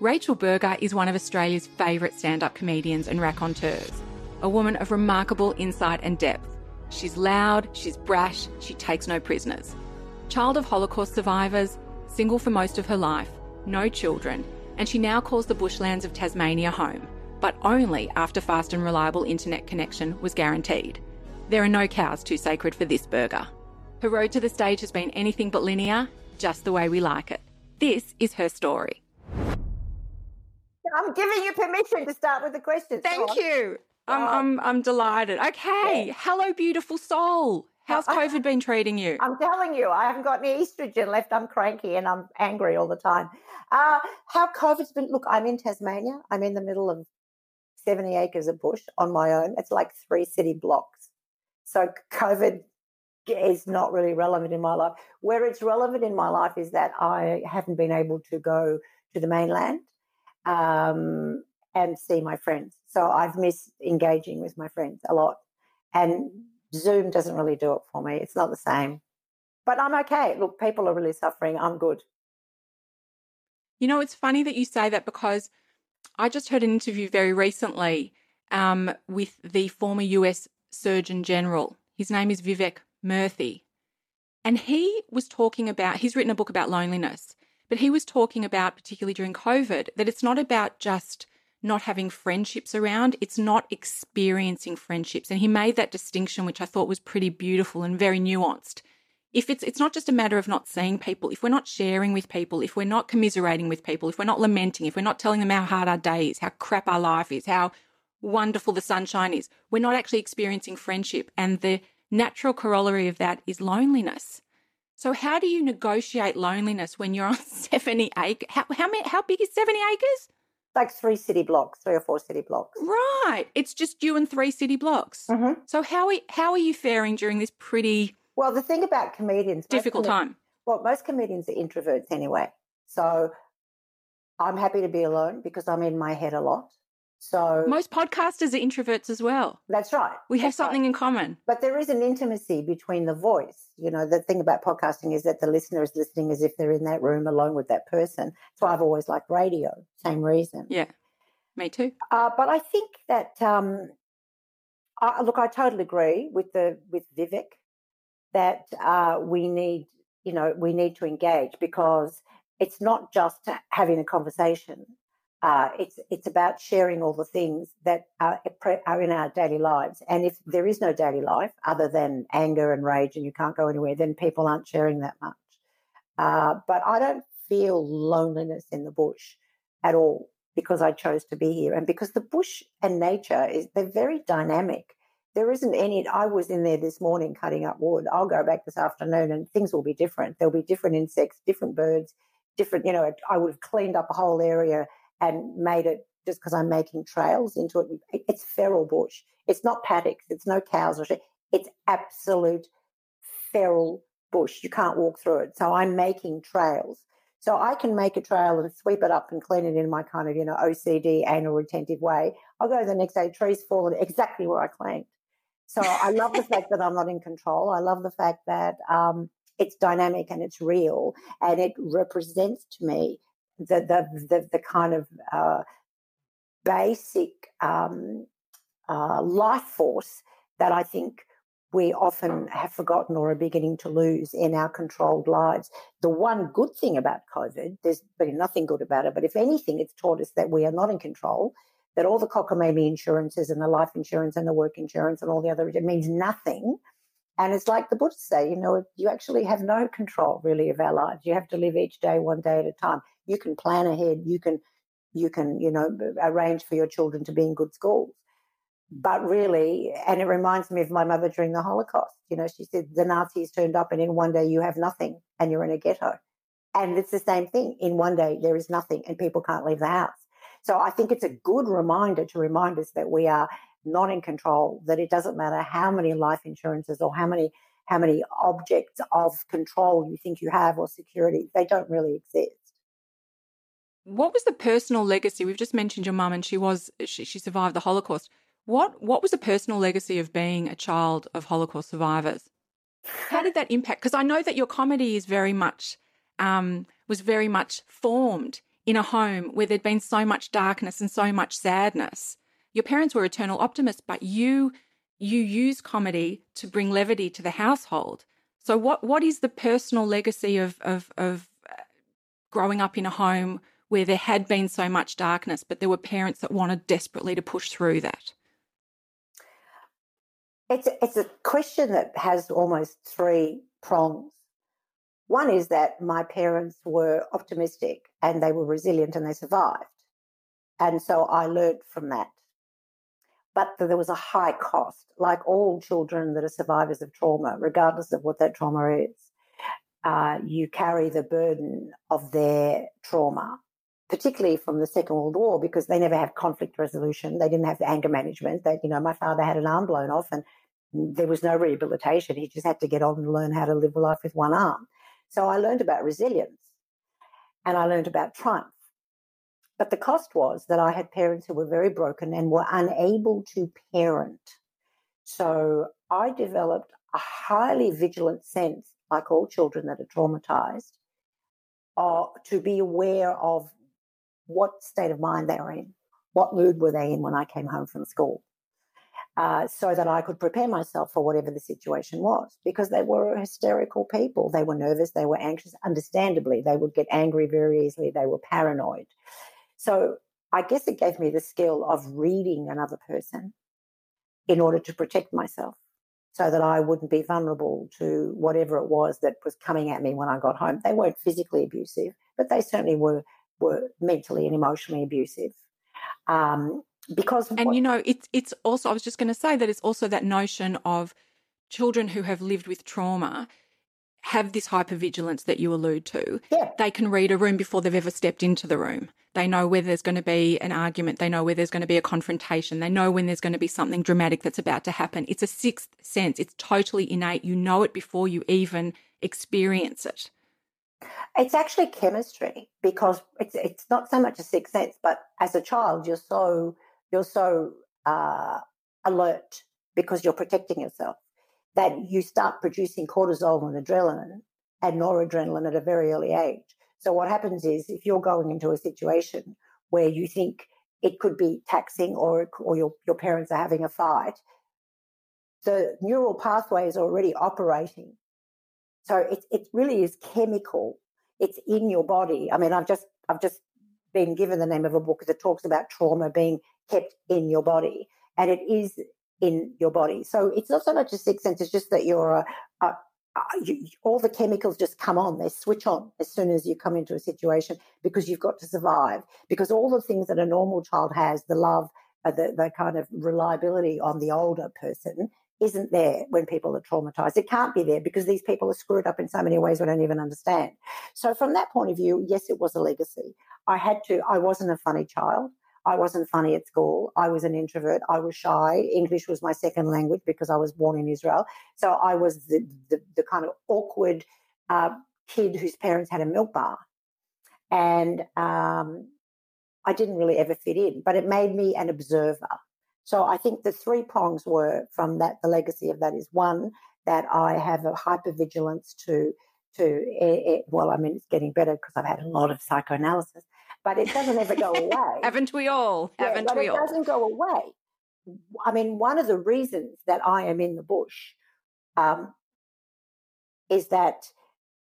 Rachel Berger is one of Australia's favourite stand up comedians and raconteurs, a woman of remarkable insight and depth. She's loud, she's brash, she takes no prisoners. Child of Holocaust survivors, single for most of her life, no children, and she now calls the bushlands of Tasmania home, but only after fast and reliable internet connection was guaranteed. There are no cows too sacred for this Berger. Her road to the stage has been anything but linear, just the way we like it. This is her story. I'm giving you permission to start with the questions. Thank you. I'm, I'm, I'm delighted. Okay. Yeah. Hello, beautiful soul. How's COVID been treating you? I'm telling you, I haven't got any estrogen left. I'm cranky and I'm angry all the time. Uh, how COVID's been, look, I'm in Tasmania. I'm in the middle of 70 acres of bush on my own. It's like three city blocks. So COVID is not really relevant in my life. Where it's relevant in my life is that I haven't been able to go to the mainland um, and see my friends. So I've missed engaging with my friends a lot. And Zoom doesn't really do it for me. It's not the same. But I'm okay. Look, people are really suffering. I'm good. You know, it's funny that you say that because I just heard an interview very recently um, with the former US Surgeon General. His name is Vivek Murthy. And he was talking about, he's written a book about loneliness, but he was talking about, particularly during COVID, that it's not about just not having friendships around, it's not experiencing friendships. And he made that distinction, which I thought was pretty beautiful and very nuanced. If it's, it's not just a matter of not seeing people, if we're not sharing with people, if we're not commiserating with people, if we're not lamenting, if we're not telling them how hard our day is, how crap our life is, how wonderful the sunshine is, we're not actually experiencing friendship. And the natural corollary of that is loneliness. So how do you negotiate loneliness when you're on 70 acres? How, how, many, how big is 70 acres? Like three city blocks, three or four city blocks. Right. It's just you and three city blocks. Mm-hmm. So how are, how are you faring during this pretty well, the thing about comedians, difficult com- time. Well, most comedians are introverts anyway. So I'm happy to be alone because I'm in my head a lot. So most podcasters are introverts as well. That's right. We have that's something right. in common. But there is an intimacy between the voice. You know, the thing about podcasting is that the listener is listening as if they're in that room alone with that person. So I've always liked radio. Same reason. Yeah, me too. Uh, but I think that um, I, look, I totally agree with the with Vivek that uh, we need. You know, we need to engage because it's not just having a conversation uh, it's it's about sharing all the things that are, are in our daily lives. And if there is no daily life other than anger and rage, and you can't go anywhere, then people aren't sharing that much. Uh, but I don't feel loneliness in the bush at all because I chose to be here, and because the bush and nature is they're very dynamic. There isn't any. I was in there this morning cutting up wood. I'll go back this afternoon, and things will be different. There'll be different insects, different birds, different. You know, I would have cleaned up a whole area and made it just because I'm making trails into it. It's feral bush. It's not paddocks. It's no cows or shit. It's absolute feral bush. You can't walk through it. So I'm making trails. So I can make a trail and sweep it up and clean it in my kind of, you know, OCD anal retentive way. I'll go the next day, trees falling exactly where I claimed. So I love the fact that I'm not in control. I love the fact that um, it's dynamic and it's real and it represents to me the the the, the kind of uh, basic um, uh, life force that I think we often have forgotten or are beginning to lose in our controlled lives. The one good thing about COVID, there's been nothing good about it, but if anything, it's taught us that we are not in control, that all the cockamamie insurances and the life insurance and the work insurance and all the other, it means nothing. And it's like the Buddhists say, you know, you actually have no control really of our lives. You have to live each day one day at a time. You can plan ahead. You can, you can, you know, arrange for your children to be in good schools. But really, and it reminds me of my mother during the Holocaust. You know, she said the Nazis turned up, and in one day you have nothing, and you're in a ghetto. And it's the same thing. In one day there is nothing, and people can't leave the house. So I think it's a mm. good reminder to remind us that we are not in control, that it doesn't matter how many life insurances or how many how many objects of control you think you have or security, they don't really exist. What was the personal legacy? We've just mentioned your mum and she was she, she survived the Holocaust. What what was the personal legacy of being a child of Holocaust survivors? How did that impact? Because I know that your comedy is very much um, was very much formed in a home where there'd been so much darkness and so much sadness. Your parents were eternal optimists, but you you use comedy to bring levity to the household. So what what is the personal legacy of of of uh, growing up in a home where there had been so much darkness, but there were parents that wanted desperately to push through that? It's it's a question that has almost three prongs. One is that my parents were optimistic and they were resilient and they survived. And so I learned from that. But there was a high cost, like all children that are survivors of trauma, regardless of what that trauma is. Uh, you carry the burden of their trauma particularly from the Second World War, because they never had conflict resolution. They didn't have anger management. That you know, my father had an arm blown off, and there was no rehabilitation. He just had to get on and learn how to live life with one arm. So I learned about resilience, and I learned about triumph. But the cost was that I had parents who were very broken and were unable to parent. So I developed a highly vigilant sense, like all children that are traumatized, uh, to be aware of what state of mind they were in, what mood were they in when I came home from school, uh, so that I could prepare myself for whatever the situation was. Because they were hysterical people. They were nervous, they were anxious, understandably. They would get angry very easily, they were paranoid. So I guess it gave me the skill of reading another person in order to protect myself so that I wouldn't be vulnerable to whatever it was that was coming at me when I got home. They weren't physically abusive, but they certainly were were mentally and emotionally abusive. Um, because and what, you know it's it's also I was just going to say that it's also that notion of children who have lived with trauma have this hypervigilance that you allude to. Yeah. They can read a room before they've ever stepped into the room. They know where there's going to be an argument. They know where there's going to be a confrontation. They know when there's going to be something dramatic that's about to happen. It's a sixth sense. It's totally innate. You know it before you even experience it. It's actually chemistry because it's it's not so much a sixth sense, but as a child, you're so you're so uh, alert because you're protecting yourself that you start producing cortisol and adrenaline and noradrenaline at a very early age. So what happens is if you're going into a situation where you think it could be taxing or or your your parents are having a fight, the neural pathway is already operating so it, it really is chemical. It's in your body. I mean, I've just I've just been given the name of a book that talks about trauma being kept in your body, and it is in your body. So it's not so much a sixth sense; it's just that you're a, a, a you, all the chemicals just come on. They switch on as soon as you come into a situation because you've got to survive. Because all the things that a normal child has, the love, uh, the, the kind of reliability on the older person, isn't there when people are traumatized. It can't be there because these people are screwed up in so many ways we don't even understand. So, from that point of view, yes, it was a legacy. I had to, I wasn't a funny child. I wasn't funny at school. I was an introvert. I was shy. English was my second language because I was born in Israel. So I was the, the, the kind of awkward uh, kid whose parents had a milk bar. And um, I didn't really ever fit in, but it made me an observer. So I think the three prongs were from that. The legacy of that is one that I have a hypervigilance to to it, well, I mean, it's getting better because I've had a lot of psychoanalysis, but it doesn't ever go away. Haven't we all? Yeah, Haven't but we it all? doesn't go away. I mean, one of the reasons that I am in the bush um, is that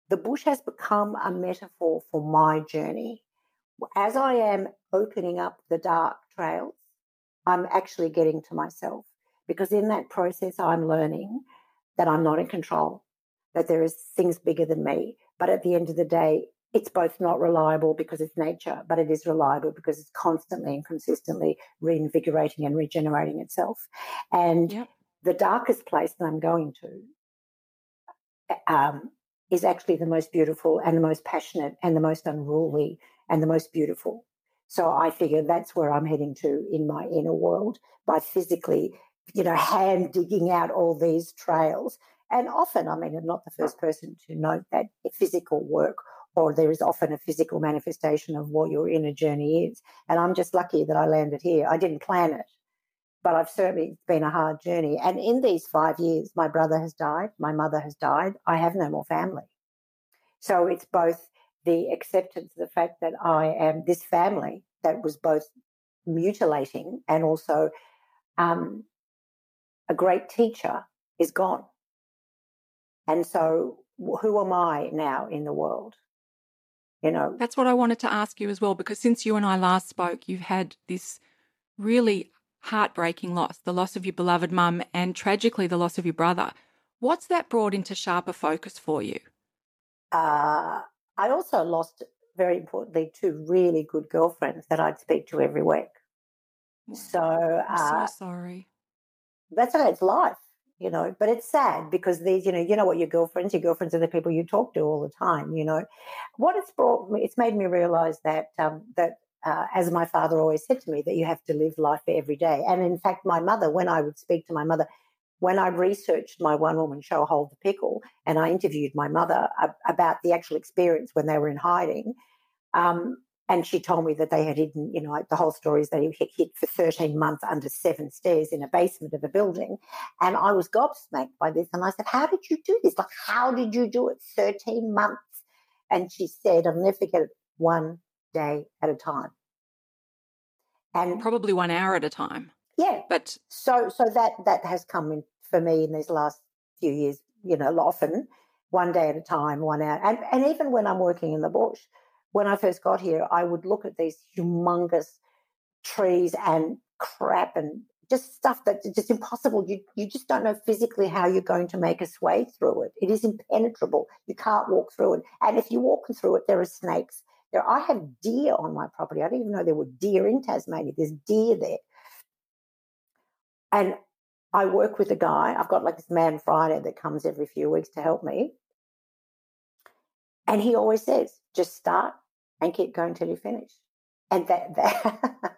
the bush has become a metaphor for my journey. As I am opening up the dark trails, I'm actually getting to myself because in that process, I'm learning that I'm not in control, that there is things bigger than me. But at the end of the day, it's both not reliable because it's nature, but it is reliable because it's constantly and consistently reinvigorating and regenerating itself. And yep. the darkest place that I'm going to um, is actually the most beautiful and the most passionate and the most unruly and the most beautiful. So I figure that's where I'm heading to in my inner world by physically, you know, hand digging out all these trails. And often, I mean, I'm not the first person to note that physical work or there is often a physical manifestation of what your inner journey is. And I'm just lucky that I landed here. I didn't plan it, but I've certainly been a hard journey. And in these five years, my brother has died, my mother has died, I have no more family. So it's both the acceptance of the fact that I am this family that was both mutilating and also um, a great teacher is gone. And so, who am I now in the world? You know, that's what I wanted to ask you as well, because since you and I last spoke, you've had this really heartbreaking loss the loss of your beloved mum and tragically the loss of your brother. What's that brought into sharper focus for you? Uh, I also lost, very importantly, two really good girlfriends that I'd speak to every week. So, uh, so sorry. That's okay. It's life, you know. But it's sad because these, you know, you know what your girlfriends, your girlfriends are the people you talk to all the time. You know, what it's brought me, it's made me realize that um, that uh, as my father always said to me, that you have to live life every day. And in fact, my mother, when I would speak to my mother, when I researched my one woman show, Hold the Pickle, and I interviewed my mother about the actual experience when they were in hiding, um, and she told me that they had hidden, you know, the whole story is they hid, for 13 months under seven stairs in a basement of a building. And I was gobsmacked by this. And I said, How did you do this? Like, how did you do it 13 months? And she said, I'll never forget it, one day at a time. And probably one hour at a time. Yeah. But so so that that has come in for me in these last few years, you know, often one day at a time, one hour. And and even when I'm working in the bush, when I first got here, I would look at these humongous trees and crap and just stuff that's just impossible. You you just don't know physically how you're going to make a way through it. It is impenetrable. You can't walk through it. And if you walk through it, there are snakes. There, I have deer on my property. I didn't even know there were deer in Tasmania. There's deer there. And I work with a guy. I've got like this man Friday that comes every few weeks to help me. And he always says, just start and keep going till you finish. And that, that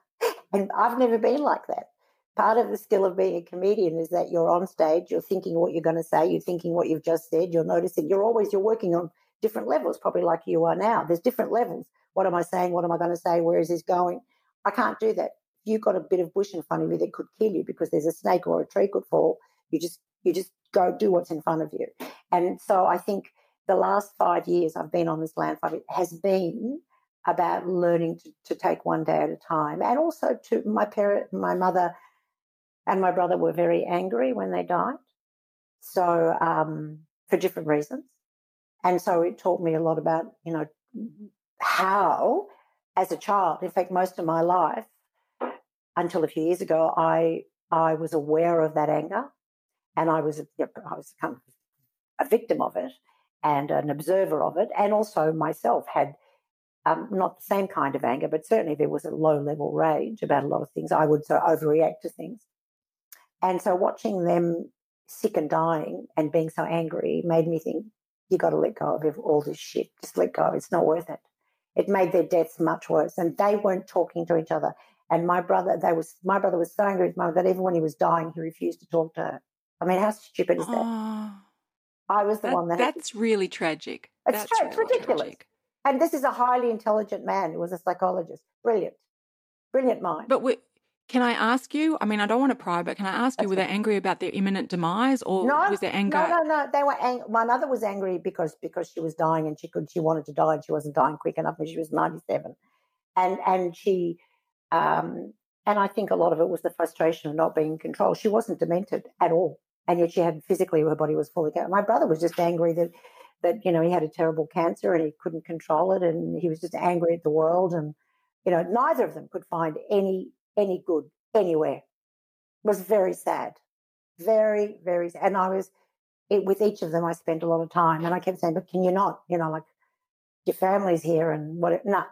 and I've never been like that. Part of the skill of being a comedian is that you're on stage, you're thinking what you're going to say, you're thinking what you've just said, you're noticing, you're always, you're working on different levels, probably like you are now. There's different levels. What am I saying? What am I going to say? Where is this going? I can't do that. You've got a bit of bush in front of you that could kill you because there's a snake or a tree could fall, you just, you just go do what's in front of you. And so I think the last five years I've been on this land five has been about learning to, to take one day at a time. And also to my parent, my mother and my brother were very angry when they died. So, um, for different reasons. And so it taught me a lot about, you know, how as a child, in fact, most of my life, until a few years ago, I, I was aware of that anger and I was, I was kind of a victim of it and an observer of it. And also myself had um, not the same kind of anger, but certainly there was a low level rage about a lot of things. I would so overreact to things. And so watching them sick and dying and being so angry made me think, you got to let go of all this shit. Just let go. It's not worth it. It made their deaths much worse. And they weren't talking to each other. And my brother, they was my brother was so angry with his mother that even when he was dying, he refused to talk to her. I mean, how stupid is that? Oh, I was the that, one that that's really tragic. It's, that's tra- really ridiculous. Tragic. And this is a highly intelligent man who was a psychologist. Brilliant. Brilliant mind. But we, can I ask you? I mean, I don't want to pry, but can I ask you, were they angry about their imminent demise, or no, was there anger? No, no, no. They were. Ang- my mother was angry because because she was dying and she could she wanted to die and she wasn't dying quick enough when she was ninety seven, and and she, um, and I think a lot of it was the frustration of not being in control. She wasn't demented at all, and yet she had physically her body was fully. My brother was just angry that that you know he had a terrible cancer and he couldn't control it and he was just angry at the world and you know neither of them could find any any good anywhere it was very sad very very sad. and i was it, with each of them i spent a lot of time and i kept saying but can you not you know like your family's here and what no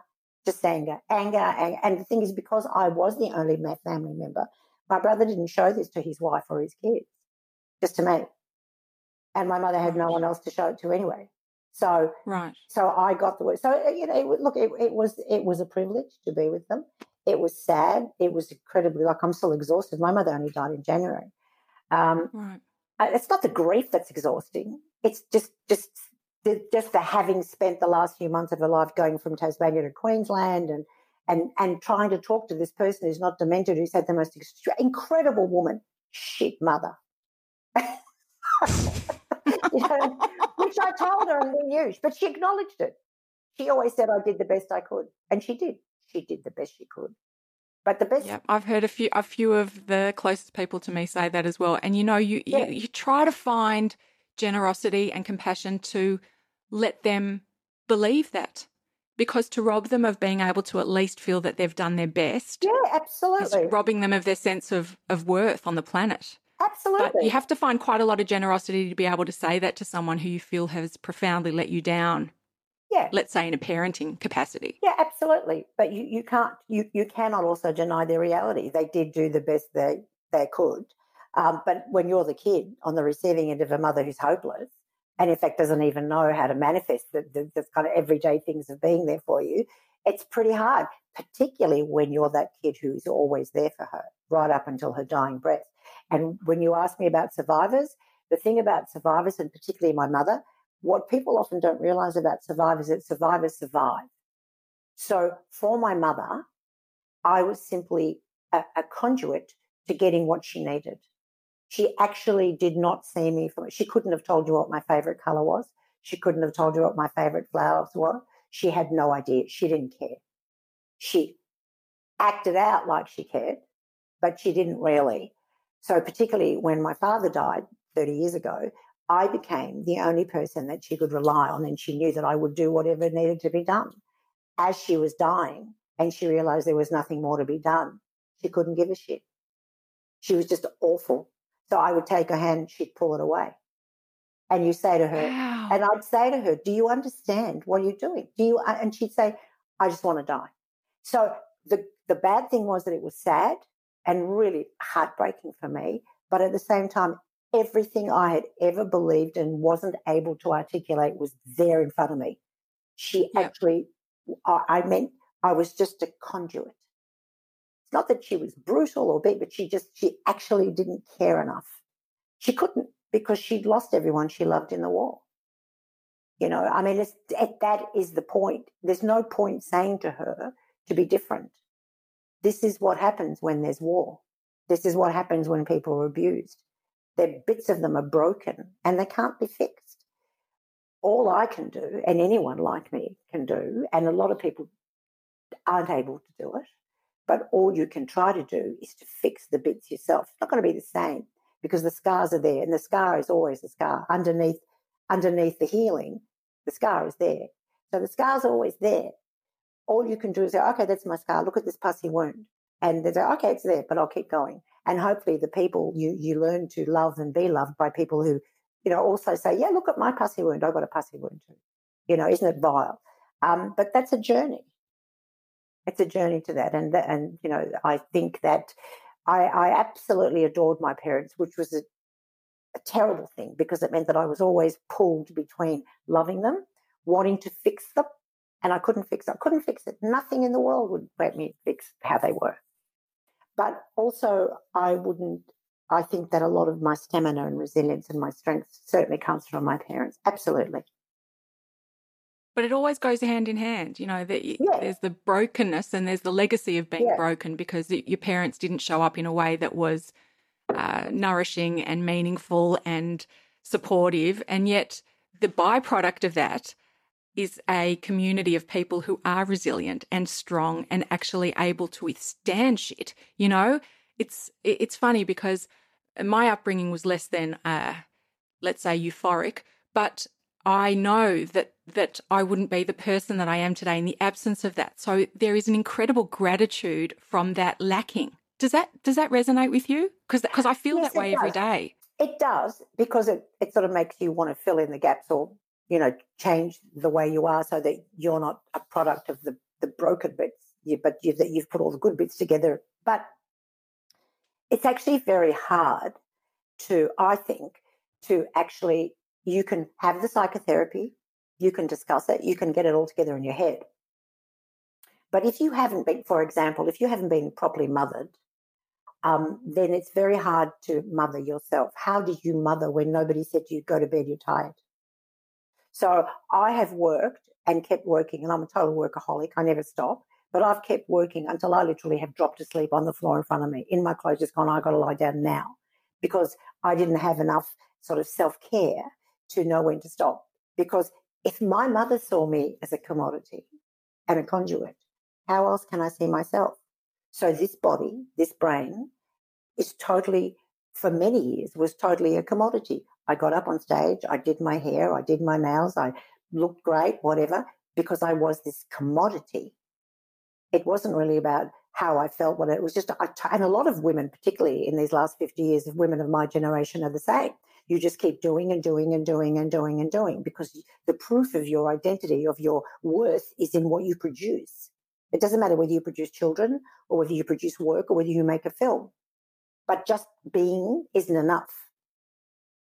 just anger anger, anger. and the thing is because i was the only family member my brother didn't show this to his wife or his kids just to me and my mother had no one else to show it to anyway. So right. So I got the word. So uh, you know, it, look, it, it was it was a privilege to be with them. It was sad. It was incredibly like I'm still exhausted. My mother only died in January. Um, right. It's not the grief that's exhausting. It's just just the, just the having spent the last few months of her life going from Tasmania to Queensland and and and trying to talk to this person who's not demented, who's had the most extra, incredible woman, shit mother. which I told her and we used, but she acknowledged it. She always said I did the best I could, and she did. She did the best she could. But the best. Yeah, I've heard a few a few of the closest people to me say that as well. And you know, you yeah. you, you try to find generosity and compassion to let them believe that because to rob them of being able to at least feel that they've done their best yeah absolutely robbing them of their sense of, of worth on the planet absolutely but you have to find quite a lot of generosity to be able to say that to someone who you feel has profoundly let you down yeah. let's say in a parenting capacity. Yeah absolutely. But you, you can't you, you cannot also deny their reality. They did do the best they they could. Um, but when you're the kid on the receiving end of a mother who's hopeless and in fact doesn't even know how to manifest the, the, the, kind of everyday things of being there for you, it's pretty hard, particularly when you're that kid who's always there for her right up until her dying breath. And when you ask me about survivors, the thing about survivors, and particularly my mother, what people often don't realize about survivors is survivors survive. So for my mother, I was simply a, a conduit to getting what she needed. She actually did not see me from She couldn't have told you what my favorite color was. She couldn't have told you what my favorite flowers were. She had no idea. She didn't care. She acted out like she cared, but she didn't really. So, particularly when my father died 30 years ago, I became the only person that she could rely on, and she knew that I would do whatever needed to be done. As she was dying, and she realized there was nothing more to be done, she couldn't give a shit. She was just awful. So I would take her hand, she'd pull it away. And you say to her, wow. and I'd say to her, Do you understand what you're doing? Do you? And she'd say, I just want to die. So the, the bad thing was that it was sad and really heartbreaking for me. But at the same time, everything I had ever believed and wasn't able to articulate was there in front of me. She actually, I, I meant I was just a conduit. It's not that she was brutal or big, but she just, she actually didn't care enough. She couldn't because she'd lost everyone she loved in the war. You know, I mean, that is the point. There's no point saying to her to be different. This is what happens when there's war. This is what happens when people are abused. Their bits of them are broken and they can't be fixed. All I can do, and anyone like me can do, and a lot of people aren't able to do it, but all you can try to do is to fix the bits yourself. It's not going to be the same because the scars are there, and the scar is always the scar underneath underneath the healing. The scar is there, so the scar's always there. All you can do is say, "Okay, that's my scar. Look at this pussy wound," and they say, "Okay, it's there, but I'll keep going." And hopefully, the people you you learn to love and be loved by people who, you know, also say, "Yeah, look at my pussy wound. I've got a pussy wound too." You know, isn't it vile? Um, but that's a journey it's a journey to that. And and you know, I think that I, I absolutely adored my parents, which was a, a terrible thing because it meant that I was always pulled between loving them, wanting to fix them, and I couldn't fix it. I couldn't fix it. Nothing in the world would let me fix how they were. But also, I wouldn't. I think that a lot of my stamina and resilience and my strength certainly comes from my parents. Absolutely but it always goes hand in hand. You know, the, yeah. there's the brokenness and there's the legacy of being yeah. broken because your parents didn't show up in a way that was uh, nourishing and meaningful and supportive. And yet, the byproduct of that is a community of people who are resilient and strong and actually able to withstand shit. You know, it's it's funny because my upbringing was less than, uh, let's say, euphoric, but I know that that I wouldn't be the person that I am today in the absence of that. So there is an incredible gratitude from that lacking. Does that does that resonate with you? Because because I feel yes, that way every day. It does because it it sort of makes you want to fill in the gaps or you know change the way you are so that you're not a product of the the broken bits, you, but you, that you've put all the good bits together. But it's actually very hard to, I think, to actually you can have the psychotherapy, you can discuss it, you can get it all together in your head. But if you haven't been, for example, if you haven't been properly mothered, um, then it's very hard to mother yourself. How did you mother when nobody said to you, go to bed, you're tired? So I have worked and kept working, and I'm a total workaholic. I never stop, but I've kept working until I literally have dropped asleep on the floor in front of me in my clothes, just gone, I've got to lie down now because I didn't have enough sort of self care to know when to stop because if my mother saw me as a commodity and a conduit, how else can I see myself? So this body, this brain, is totally, for many years, was totally a commodity. I got up on stage, I did my hair, I did my nails, I looked great, whatever, because I was this commodity. It wasn't really about how I felt, what it was just, and a lot of women, particularly in these last 50 years of women of my generation, are the same. You just keep doing and doing and doing and doing and doing because the proof of your identity, of your worth, is in what you produce. It doesn't matter whether you produce children or whether you produce work or whether you make a film. But just being isn't enough.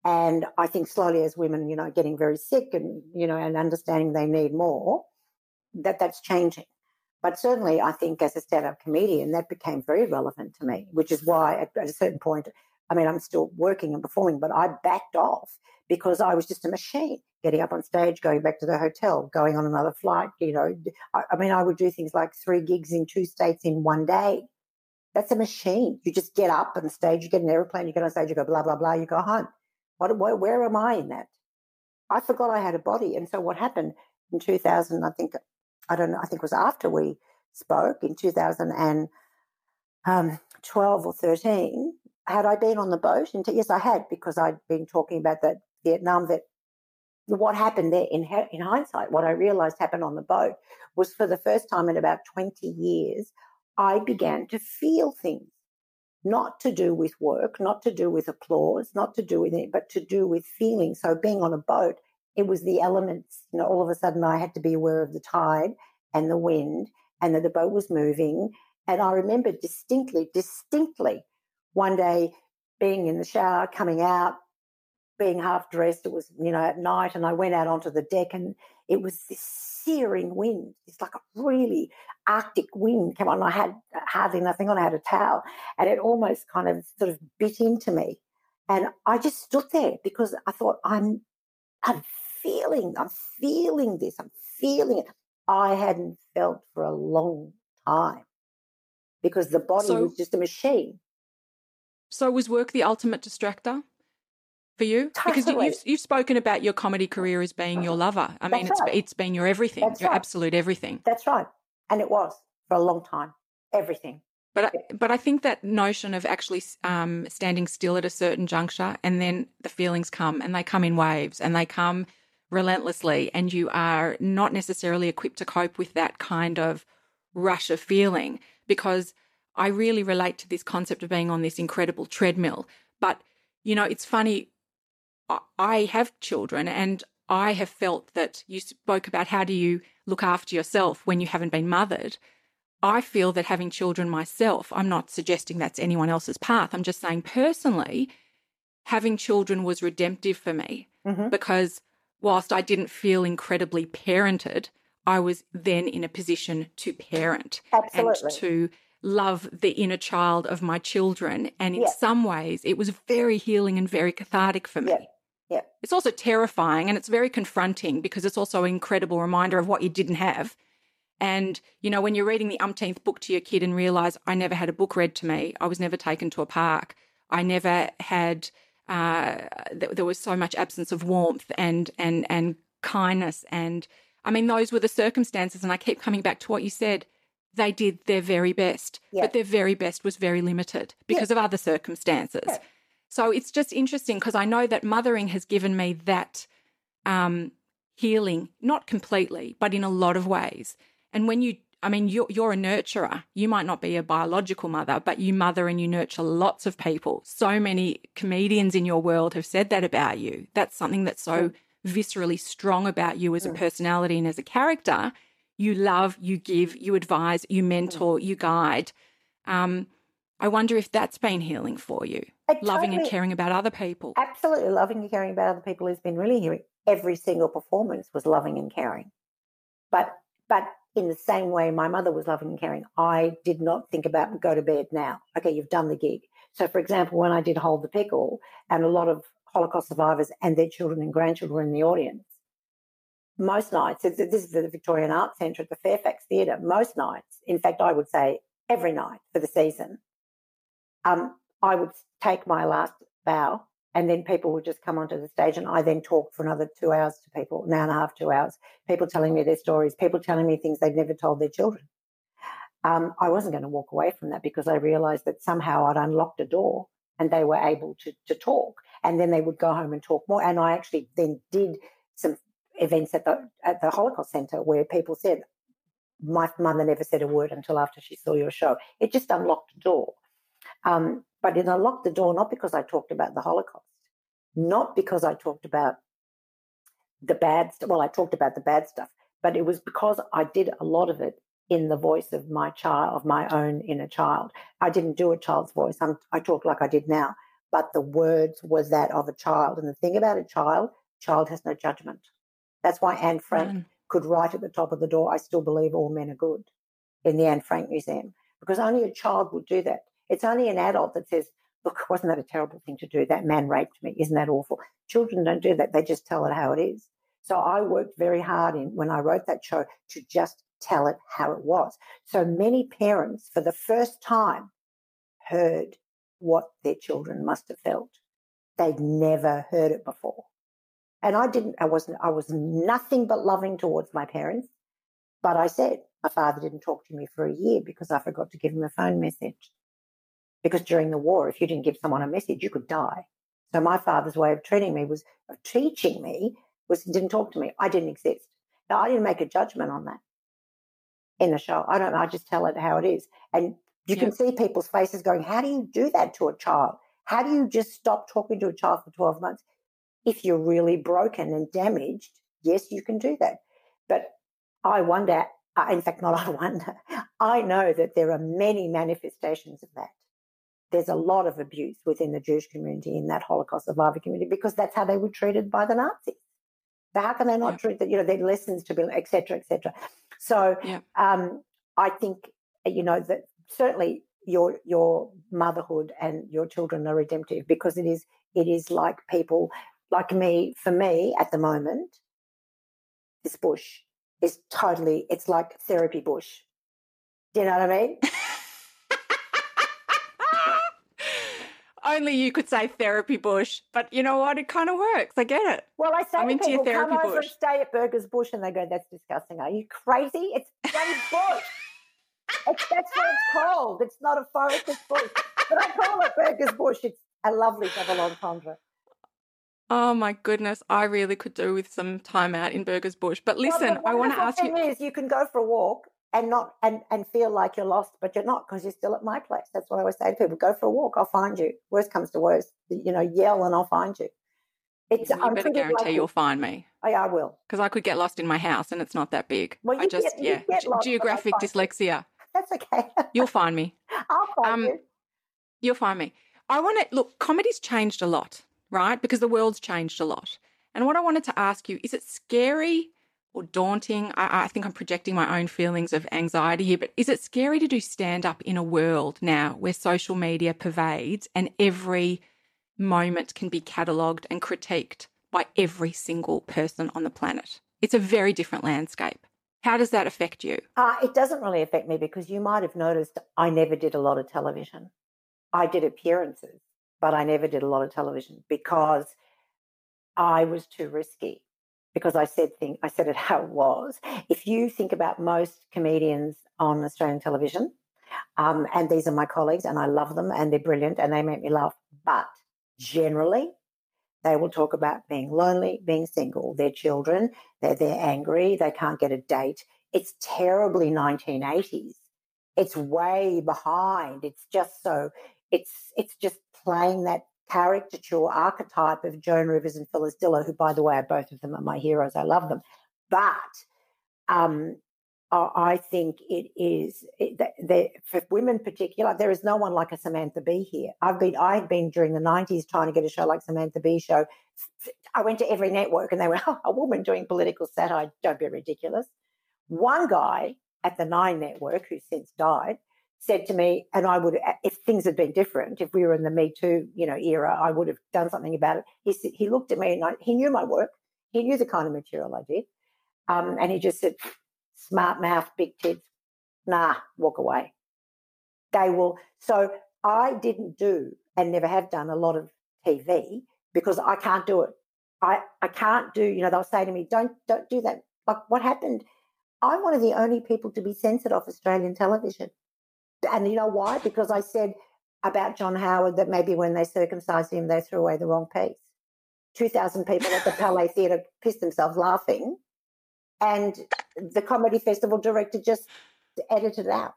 And I think slowly as women, you know, getting very sick and, you know, and understanding they need more, that that's changing. But certainly I think as a stand-up comedian, that became very relevant to me, which is why at, at a certain point, I mean, I'm still working and performing, but I backed off because I was just a machine getting up on stage, going back to the hotel, going on another flight. You know, I, I, mean, I would do things like three gigs in two states in one day. That's a machine. You just get up on stage, you get an airplane, you get on stage, you go blah blah blah, you go home. What, where, where am I in that? I forgot I had a body, and so what happened in 2000? I think I don't know. I think it was after we spoke in 2012 um, or 13. Had I been on the boat? And yes, I had because I'd been talking about that Vietnam vet what happened there in, in hindsight, what I realized happened on the boat was for the first time in about 20 years, I began to feel things, not to do with work, not to do with applause, not to do with it, but to do with feeling. So being on a boat, it was the elements, you know, all of a sudden I had to be aware of the tide and the wind and that the boat was moving. And I remember distinctly, distinctly one day being in the shower, coming out, being half dressed. It was, you know, at night, and I went out onto the deck, and it was this searing wind. It's like a really Arctic wind came on. I had uh, hardly nothing on. I had a towel, and it almost kind of sort of bit into me. And I just stood there because I thought, I'm, I'm feeling, I'm feeling this, I'm feeling it. I hadn't felt for a long time because the body so, was just a machine. So was work the ultimate distractor? For you? Totally. Because you, have you've spoken about your comedy career as being your lover. I mean, it's right. it's been your everything, That's your right. absolute everything. That's right, and it was for a long time, everything. But I, but I think that notion of actually um, standing still at a certain juncture, and then the feelings come, and they come in waves, and they come relentlessly, and you are not necessarily equipped to cope with that kind of rush of feeling. Because I really relate to this concept of being on this incredible treadmill. But you know, it's funny I have children and I have felt that you spoke about how do you look after yourself when you haven't been mothered. I feel that having children myself, I'm not suggesting that's anyone else's path. I'm just saying personally, having children was redemptive for me mm-hmm. because whilst I didn't feel incredibly parented, I was then in a position to parent Absolutely. and to love the inner child of my children. And in some ways, it was very healing and very cathartic for me. Yeah. It's also terrifying and it's very confronting because it's also an incredible reminder of what you didn't have. And, you know, when you're reading the umpteenth book to your kid and realize I never had a book read to me, I was never taken to a park, I never had, uh, th- there was so much absence of warmth and, and, and kindness. And I mean, those were the circumstances. And I keep coming back to what you said. They did their very best, yeah. but their very best was very limited because yeah. of other circumstances. Yeah. So it's just interesting because I know that mothering has given me that um, healing, not completely, but in a lot of ways. And when you, I mean, you're, you're a nurturer. You might not be a biological mother, but you mother and you nurture lots of people. So many comedians in your world have said that about you. That's something that's so viscerally strong about you as a personality and as a character. You love, you give, you advise, you mentor, you guide. Um, I wonder if that's been healing for you, it loving totally, and caring about other people. Absolutely. Loving and caring about other people has been really healing. Every single performance was loving and caring. But but in the same way my mother was loving and caring, I did not think about go to bed now. Okay, you've done the gig. So for example, when I did Hold the Pickle and a lot of Holocaust survivors and their children and grandchildren were in the audience, most nights, this is at the Victorian Arts Centre at the Fairfax Theatre, most nights, in fact, I would say every night for the season, um, I would take my last bow And then people would just come onto the stage, and I then talked for another two hours to people, an hour and a half, two hours. People telling me their stories, people telling me things they'd never told their children. Um, I wasn't going to walk away from that because I realized that somehow I'd unlocked a door and they were able to, to talk. And then they would go home and talk more. And I actually then did some events at the at the Holocaust Centre where people said, "My mother never said a word until after she saw your show." It just unlocked a door. Um, but it unlocked the door not because I talked about the Holocaust, not because I talked about the bad stuff. Well, I talked about the bad stuff, but it was because I did a lot of it in the voice of my child, of my own inner child. I didn't do a child's voice. I'm, I talk like I did now, but the words was that of a child. And the thing about a child, child has no judgment. That's why Anne Frank mm. could write at the top of the door, I still believe all men are good in the Anne Frank Museum, because only a child would do that. It's only an adult that says, look, wasn't that a terrible thing to do? That man raped me. Isn't that awful? Children don't do that. They just tell it how it is. So I worked very hard in when I wrote that show to just tell it how it was. So many parents, for the first time, heard what their children must have felt. They'd never heard it before. And I didn't, I wasn't, I was nothing but loving towards my parents. But I said, my father didn't talk to me for a year because I forgot to give him a phone message. Because during the war, if you didn't give someone a message, you could die. So my father's way of treating me was, of teaching me, was he didn't talk to me. I didn't exist. Now, I didn't make a judgment on that in the show. I don't I just tell it how it is. And you can see people's faces going, How do you do that to a child? How do you just stop talking to a child for 12 months? if you're really broken and damaged, yes, you can do that. But I wonder, uh, in fact, not I wonder, I know that there are many manifestations of that. There's a lot of abuse within the Jewish community in that Holocaust survivor community because that's how they were treated by the Nazis. So how can they not yeah. treat that? You know, their lessons to be, et cetera, et cetera. So yeah. um, I think, you know, that certainly your your motherhood and your children are redemptive because it is it is like people like me, for me at the moment, this bush is totally, it's like therapy bush. Do you know what I mean? Only you could say therapy bush, but you know what? It kind of works. I get it. Well, I say I'm into people, your therapy come bush. over and stay at Berger's Bush, and they go, "That's disgusting." Are you crazy? It's bloody bush. it's, that's what it's called. It's not a forest, it's bush. But I call it Berger's Bush. It's a lovely double entendre. Oh my goodness, I really could do with some time out in Berger's Bush. But listen, well, I want to ask you. Is you can go for a walk and not and and feel like you're lost, but you're not because you're still at my place. That's what I always say to people: go for a walk. I'll find you. Worst comes to worst, you know, yell and I'll find you. It's. You I'm better guarantee you'll find me. Yeah, I will. Because I could get lost in my house, and it's not that big. Well, I just get, yeah, lost, geographic dyslexia. That's okay. you'll find me. I'll find um, you. You'll find me. I want to look. Comedy's changed a lot right? Because the world's changed a lot. And what I wanted to ask you is it scary or daunting? I, I, think I'm projecting my own feelings of anxiety here, but is it scary to do stand up in a world now where social media pervades and every moment can be catalogued and critiqued by every single person on the planet? It's a very different landscape. How does that affect you? Uh, it doesn't really affect me because you might have noticed I never did a lot of television. I did appearances but I never did a lot of television because I was too risky. Because I said thing, I said it how it was. If you think about most comedians on Australian television, um, and these are my colleagues, and I love them, and they're brilliant, and they make me laugh. But generally, they will talk about being lonely, being single, their children, they're, they're angry, they can't get a date. It's terribly 1980s. It's way behind. It's just so it's it's just playing that caricature archetype of Joan Rivers and Phyllis Diller, who, by the way, are both of them are my heroes. I love them. But um, I think it is it, for women in particular. There is no one like a Samantha Bee here. I've been I had been during the nineties trying to get a show like Samantha Bee show. I went to every network and they went, oh, "A woman doing political satire? Don't be ridiculous." One guy at the Nine Network, who since died, said to me, and I would, things had been different, if we were in the Me Too, you know, era, I would have done something about it. He he looked at me and I, he knew my work. He knew the kind of material I did. Um, and he just said, smart mouth, big tits, nah, walk away. They will. So I didn't do and never have done a lot of TV because I can't do it. I, I can't do, you know, they'll say to me, don't, don't do that. Like what happened? I'm one of the only people to be censored off Australian television. And you know why? Because I said about John Howard that maybe when they circumcised him, they threw away the wrong piece. 2,000 people at the Palais Theatre pissed themselves laughing. And the Comedy Festival director just edited it out.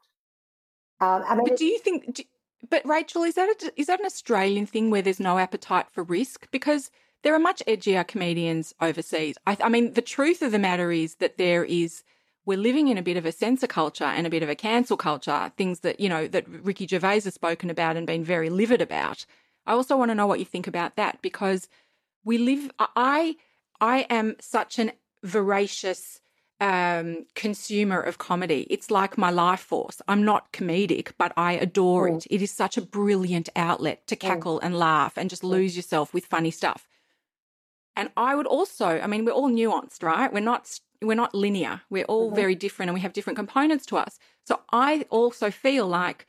Um, I mean, but do you think? Do, but Rachel, is that a, is that an Australian thing where there's no appetite for risk? Because there are much edgier comedians overseas. I, I mean, the truth of the matter is that there is we're living in a bit of a censor culture and a bit of a cancel culture, things that, you know, that Ricky Gervais has spoken about and been very livid about. I also want to know what you think about that because we live, I, I am such an voracious um, consumer of comedy. It's like my life force. I'm not comedic, but I adore mm. it. It is such a brilliant outlet to mm. cackle mm. and laugh and just mm. lose yourself with funny stuff. And I would also, I mean, we're all nuanced, right? We're not we're not linear. We're all mm-hmm. very different and we have different components to us. So I also feel like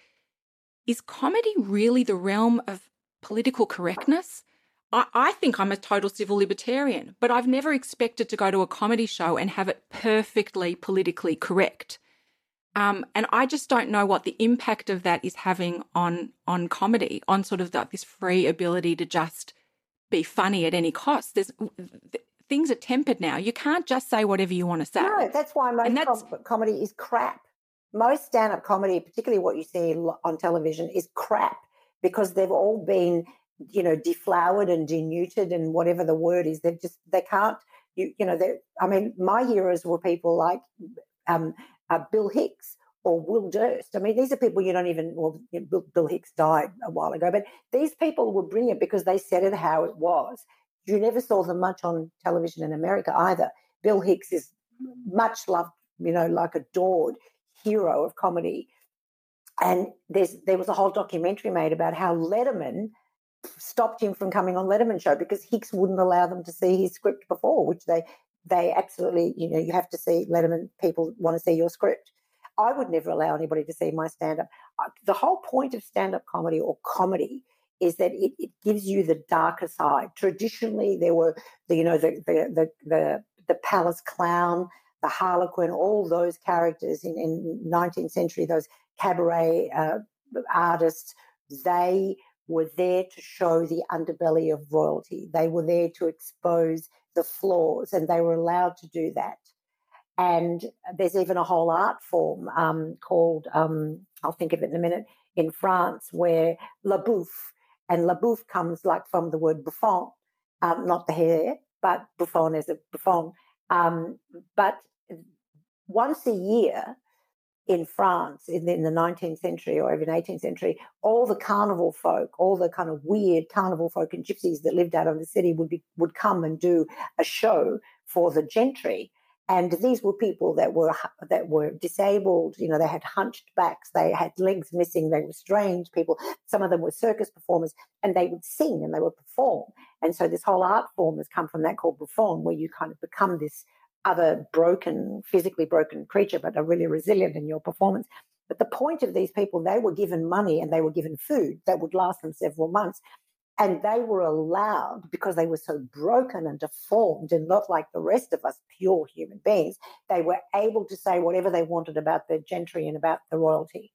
is comedy really the realm of political correctness? I, I think I'm a total civil libertarian, but I've never expected to go to a comedy show and have it perfectly politically correct. Um, and I just don't know what the impact of that is having on on comedy, on sort of the, this free ability to just be funny at any cost. There's things are tempered now. You can't just say whatever you want to say. No, that's why most that's, comedy is crap. Most stand-up comedy, particularly what you see on television, is crap because they've all been you know, deflowered and denuded and whatever the word is. They just they can't. You you know, they I mean, my heroes were people like um, uh, Bill Hicks or Will Durst. I mean, these are people you don't even. Well, Bill, Hicks died a while ago, but these people were brilliant because they said it how it was. You never saw them much on television in America either. Bill Hicks is much loved, you know, like adored hero of comedy. And there's there was a whole documentary made about how Letterman stopped him from coming on Letterman show because Hicks wouldn't allow them to see his script before, which they they absolutely, you know, you have to see Letterman. People want to see your script. I would never allow anybody to see my stand up. The whole point of stand up comedy or comedy is that it, it, gives you the darker side. Traditionally, there were the, you know the the the the, the palace clown, the harlequin, all those characters in, in 19th century, those cabaret uh, artists. They were there to show the underbelly of royalty. They were there to expose the flaws, and they were allowed to do that. And there's even a whole art form um, called, um, I'll think of it in a minute, in France, where La Bouffe, and La Bouffe comes like from the word bouffon, um, not the hair, but buffon is a buffon. Um, but once a year, in France in the, in the 19th century or even 18th century, all the carnival folk, all the kind of weird carnival folk and gypsies that lived out of the city would be would come and do a show for the gentry. And these were people that were that were disabled. You know, they had hunched backs, they had legs missing, they were strange people. Some of them were circus performers, and they would sing and they would perform. And so this whole art form has come from that called bouffon, where you kind of become this other broken, physically broken creature, but are really resilient in your performance. But the point of these people, they were given money and they were given food that would last them several months. And they were allowed, because they were so broken and deformed and not like the rest of us, pure human beings, they were able to say whatever they wanted about the gentry and about the royalty.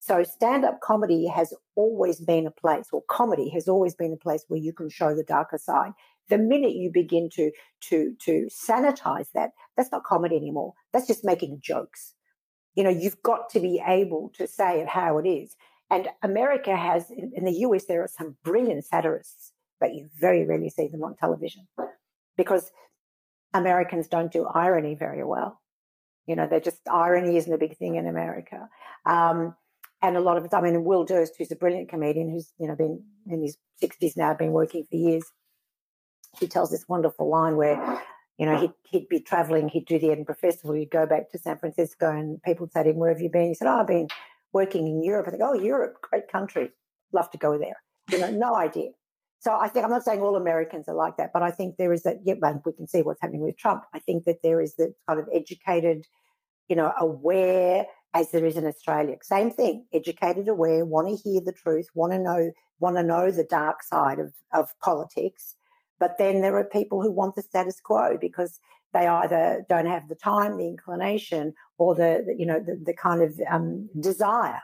So stand up comedy has always been a place, or comedy has always been a place where you can show the darker side. The minute you begin to to to sanitize that, that's not comedy anymore. That's just making jokes. You know, you've got to be able to say it how it is. And America has, in, in the US, there are some brilliant satirists, but you very rarely see them on television because Americans don't do irony very well. You know, they're just irony isn't a big thing in America. Um, and a lot of I mean, Will Durst, who's a brilliant comedian who's, you know, been in his 60s now, been working for years, he tells this wonderful line where, you know, he'd, he'd be traveling, he'd do the Edinburgh Festival, he'd go back to San Francisco, and people would say to him, Where have you been? He said, Oh, I've been working in Europe. I think, Oh, Europe, great country. Love to go there. You know, no idea. So I think I'm not saying all Americans are like that, but I think there is that. Yeah, we can see what's happening with Trump. I think that there is the kind of educated, you know, aware as there is in Australia. Same thing, educated, aware, want to hear the truth, want to know, want to know the dark side of, of politics, But then there are people who want the status quo because they either don't have the time, the inclination, or the, you know the, the kind of um, desire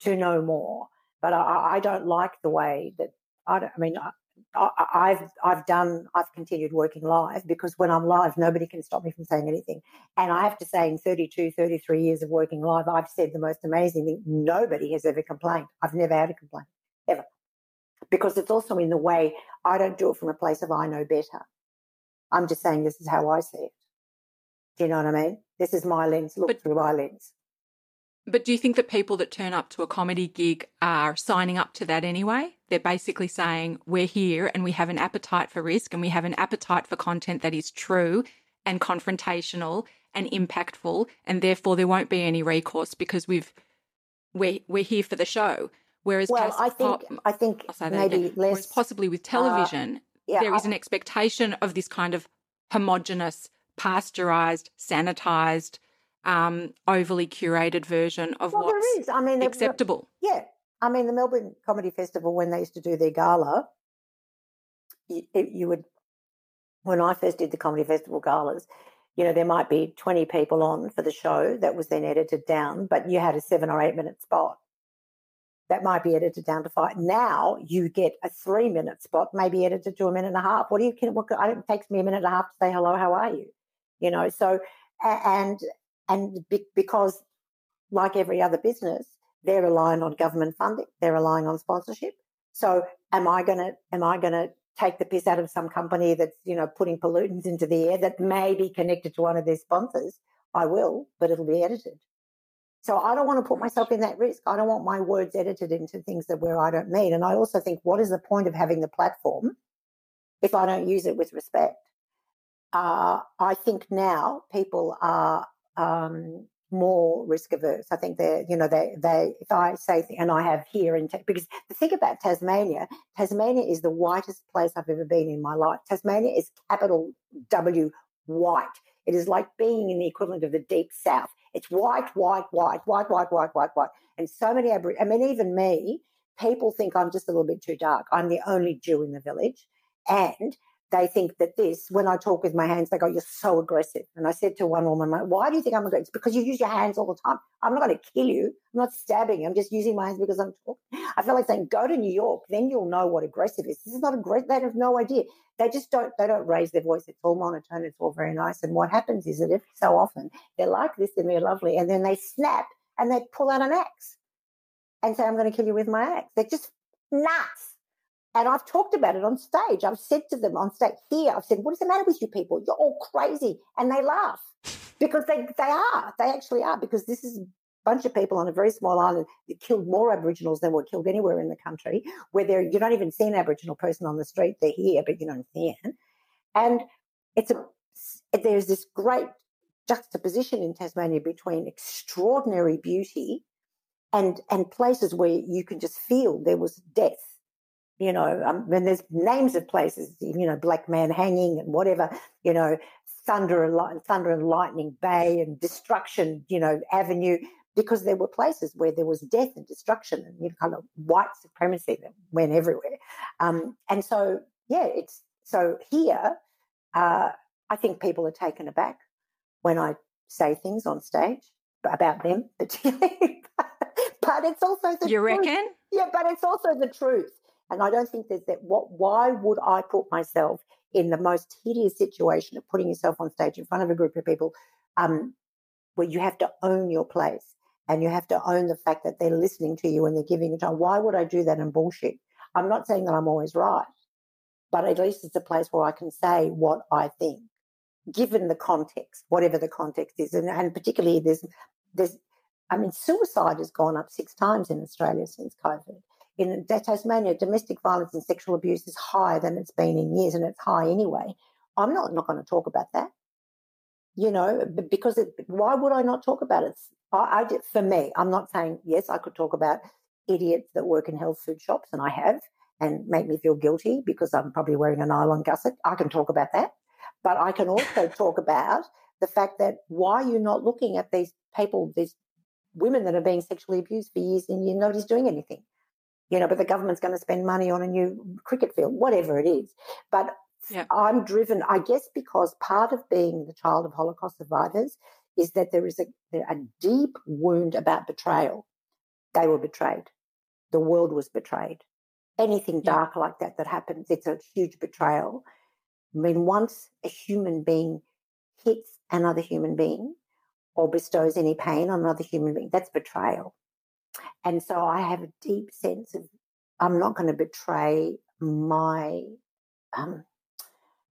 to know more. But I, I, don't like the way that I, don't, I mean I, have I've done I've continued working live because when I'm live nobody can stop me from saying anything. And I have to say in 32 33 years of working live I've said the most amazing thing. Nobody has ever complained. I've never had a complaint ever. Because it's also in the way I don't do it from a place of I know better. I'm just saying this is how I see it. Do you know what I mean this is my lens look but, through my lens but do you think that people that turn up to a comedy gig are signing up to that anyway? They're basically saying, we're here and we have an appetite for risk and we have an appetite for content that is true and confrontational and impactful. And therefore there won't be any recourse because we've, we're, we're here for the show. Whereas, well, I think, pop, I think maybe less. Whereas possibly with television, uh, yeah, there is I, an expectation of this kind of homogenous, pasteurized, sanitized, um, overly curated version of well, what's there is. I mean, acceptable. Yeah, I mean, the Melbourne Comedy Festival when they used to do their gala, you, you would. When I first did the comedy festival galas, you know, there might be 20 people on for the show that was then edited down, but you had a seven or eight minute spot. That might be edited down to five. Now you get a three minute spot, maybe edited to a minute and a half. What do you can? What, it takes me a minute and a half to say hello. How are you? You know. So and and because, like every other business, they're relying on government funding, they're relying on sponsorship. So, am I to am I to take the piss out of some company that's you know putting pollutants into the air that may be connected to one of their sponsors? I will, but it'll be edited. So I don't want to put myself in that risk. I don't want my words edited into things that where I don't mean. And I also think, what is the point of having the platform if I don't use it with respect? Uh, I think now people are um, more risk averse. I think they're, you know, they, they, if I say, and I have here in, because the thing about Tasmania, Tasmania is the whitest place I've ever been in my life. Tasmania is capital W white. It is like being in the equivalent of the deep south. It's white, white, white, white, white, white, white, white. And so many, I mean, even me, people think I'm just a little bit too dark. I'm the only Jew in the village. And they think that this, when I talk with my hands, they go, You're so aggressive. And I said to one woman, Why do you think I'm aggressive? Because you use your hands all the time. I'm not going to kill you. I'm not stabbing you. I'm just using my hands because I'm talking. I feel like saying, Go to New York, then you'll know what aggressive is. This is not aggressive. They have no idea. They just don't, they don't raise their voice. It's all monotone. It's all very nice. And what happens is that if so often they're like this and they're lovely, and then they snap and they pull out an axe and say, I'm going to kill you with my axe. They're just nuts. And I've talked about it on stage. I've said to them on stage here, I've said, What is the matter with you people? You're all crazy. And they laugh because they, they are. They actually are because this is a bunch of people on a very small island that killed more Aboriginals than were killed anywhere in the country, where you don't even see an Aboriginal person on the street. They're here, but you don't see it. And it's a, there's this great juxtaposition in Tasmania between extraordinary beauty and, and places where you can just feel there was death you know, um, when there's names of places, you know, Black Man Hanging and whatever, you know, Thunder and Thunder and Lightning Bay and Destruction, you know, Avenue, because there were places where there was death and destruction and you know, kind of white supremacy that went everywhere. Um, and so, yeah, it's so here. Uh, I think people are taken aback when I say things on stage about them, particularly. but it's also the you truth. reckon? Yeah, but it's also the truth. And I don't think there's that. What? Why would I put myself in the most hideous situation of putting yourself on stage in front of a group of people, um, where you have to own your place and you have to own the fact that they're listening to you and they're giving you time. Why would I do that in bullshit? I'm not saying that I'm always right, but at least it's a place where I can say what I think, given the context, whatever the context is, and, and particularly there's there's I mean, suicide has gone up six times in Australia since COVID in Tasmania, domestic violence and sexual abuse is higher than it's been in years, and it's high anyway. I'm not not going to talk about that, you know, because it, why would I not talk about it? I, I for me, I'm not saying yes. I could talk about idiots that work in health food shops, and I have, and make me feel guilty because I'm probably wearing a nylon gusset. I can talk about that, but I can also talk about the fact that why are you not looking at these people, these women that are being sexually abused for years and you nobody's doing anything you know, but the government's going to spend money on a new cricket field, whatever it is. But Yep. I'm driven, I guess, because part of being the child of Holocaust survivors is that there is a, a deep wound about betrayal. They were betrayed. The world was betrayed. Anything yep. dark like that that happens, it's a huge betrayal. I mean, once a human being hits another human being or bestows any pain on another human being, that's betrayal. And so I have a deep sense of I'm not going to betray my um,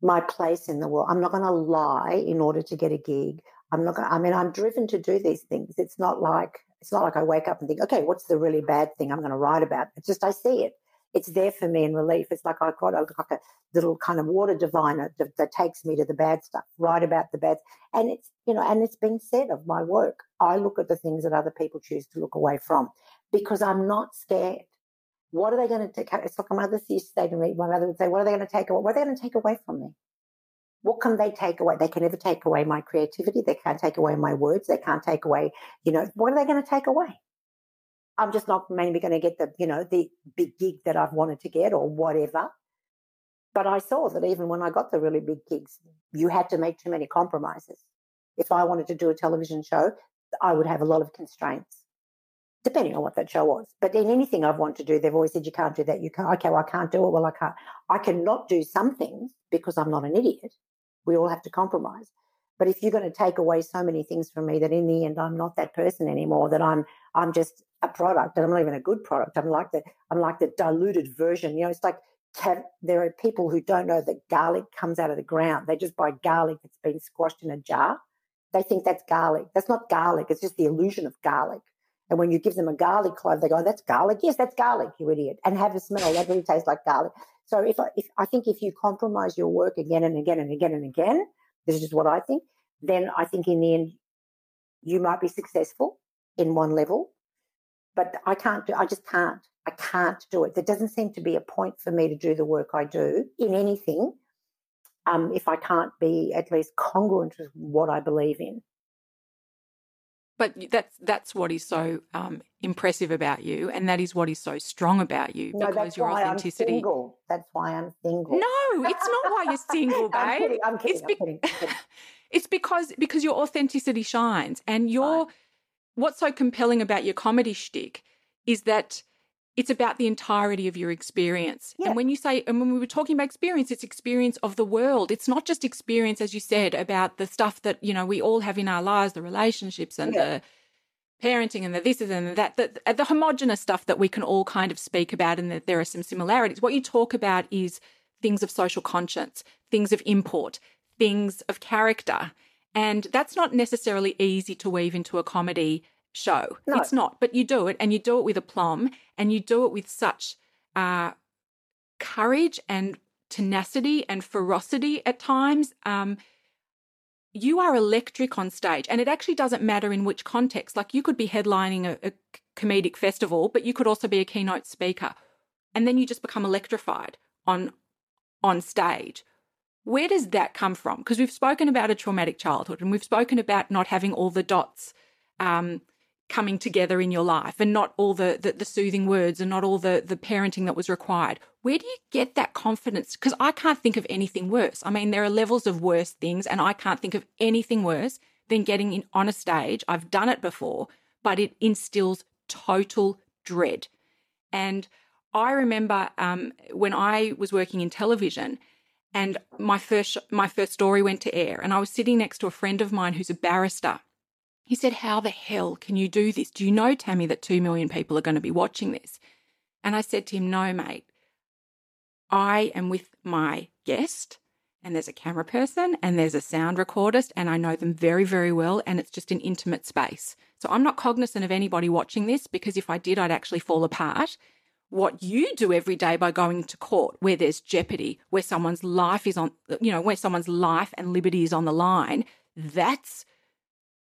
my place in the world. I'm not going to lie in order to get a gig. I'm not going. I mean, I'm driven to do these things. It's not like it's not like I wake up and think, okay, what's the really bad thing I'm going to write about? It's just I see it. It's there for me in relief. It's like I've got a, like a little kind of water diviner that, that takes me to the bad stuff, right about the bad. And it's you know, and it's been said of my work. I look at the things that other people choose to look away from because I'm not scared. What are they going to take? It's like my mother used to say to me, my mother would say, what are they going to take away? What are they going to take away from me? What can they take away? They can never take away my creativity. They can't take away my words. They can't take away, you know, what are they going to take away? I'm just not maybe going to get the, you know, the big gig that I've wanted to get or whatever. But I saw that even when I got the really big gigs, you had to make too many compromises. If I wanted to do a television show, I would have a lot of constraints depending on what that show was. But in anything I've wanted to do, they've always said, you can't do that. You can't. Okay, well, I can't do it. Well, I can't. I cannot do some things because I'm not an idiot. We all have to compromise. But if you're going to take away so many things from me that in the end I'm not that person anymore, that I'm I'm just a product and I'm not even a good product. I'm like the I'm like the diluted version. You know, it's like there are people who don't know that garlic comes out of the ground. They just buy garlic that's been squashed in a jar. They think that's garlic. That's not garlic. It's just the illusion of garlic. And when you give them a garlic clove, they go, oh, "That's garlic." Yes, that's garlic, you idiot, and have a smell that really tastes like garlic. So if I, if I think if you compromise your work again and again and again and again, this is just what I think. Then I think in the end, you might be successful in one level, but I can't do. I just can't. I can't do it. There doesn't seem to be a point for me to do the work I do in anything um, if I can't be at least congruent with what I believe in. But that's that's what is so um, impressive about you, and that is what is so strong about you no, because your authenticity. I'm single. That's why I'm single. No, it's not why you're single, babe. I'm kidding. I'm kidding. It's, be- I'm kidding. I'm kidding. it's because because your authenticity shines, and your right. what's so compelling about your comedy shtick is that it's about the entirety of your experience. Yeah. And when you say, and when we were talking about experience, it's experience of the world. It's not just experience, as you said, about the stuff that, you know, we all have in our lives, the relationships and yeah. the parenting and the this and the that, the, the homogenous stuff that we can all kind of speak about and that there are some similarities. What you talk about is things of social conscience, things of import, things of character. And that's not necessarily easy to weave into a comedy show. No. It's not, but you do it and you do it with aplomb and you do it with such uh, courage and tenacity and ferocity at times. Um, you are electric on stage, and it actually doesn't matter in which context. Like you could be headlining a, a comedic festival, but you could also be a keynote speaker, and then you just become electrified on on stage. Where does that come from? Because we've spoken about a traumatic childhood, and we've spoken about not having all the dots um, coming together in your life and not all the, the, the soothing words and not all the the parenting that was required. Where do you get that confidence? Because i can't think of anything worse. I mean there are levels of worse things and i can't think of anything worse than getting in on a stage. I've done it before but it instills total dread. And i remember um, when i was working in television and my first my first story went to air and i was sitting next to a friend of mine who's a barrister he said, How the hell can you do this? Do you know, Tammy, that 2 million people are going to be watching this? And I said to him, No, mate. I am with my guest, and there's a camera person, and there's a sound recordist, and I know them very, very well, and it's just an intimate space. So I'm not cognizant of anybody watching this because if I did, I'd actually fall apart. What you do every day by going to court where there's jeopardy, where someone's life is on, you know, where someone's life and liberty is on the line, that's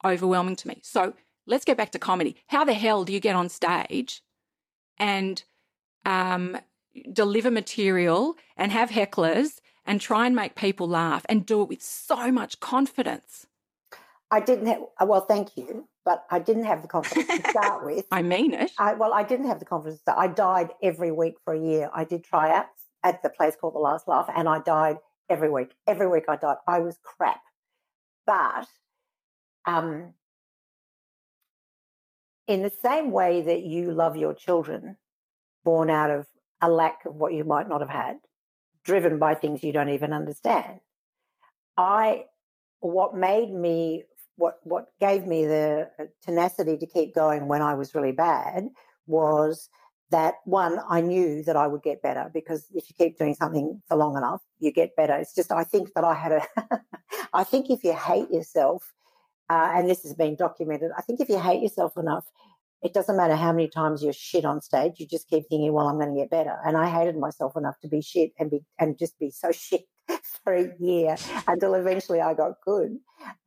overwhelming to me. So let's get back to comedy. How the hell do you get on stage and um, deliver material and have hecklers and try and make people laugh and do it with so much confidence? I didn't have, well, thank you, but I didn't have the confidence to start with. I mean it. I, well, I didn't have the confidence. I died every week for a year. I did tryouts at the place called The Last Laugh, and I died every week. Every week I died. I was crap. But um, in the same way that you love your children, born out of a lack of what you might not have had, driven by things you don't even understand. I, what made me, what, what gave me the tenacity to keep going when I was really bad was that one, I knew that I would get better because if you keep doing something for long enough, you get better. It's just, I think that I had a, I think if you hate yourself, uh, and this has been documented, I think if you hate yourself enough, it doesn't matter how many times you're shit on stage. You just keep thinking, well, I'm going to get better. And I hated myself enough to be shit and be, and just be so shit for a year until eventually I got good.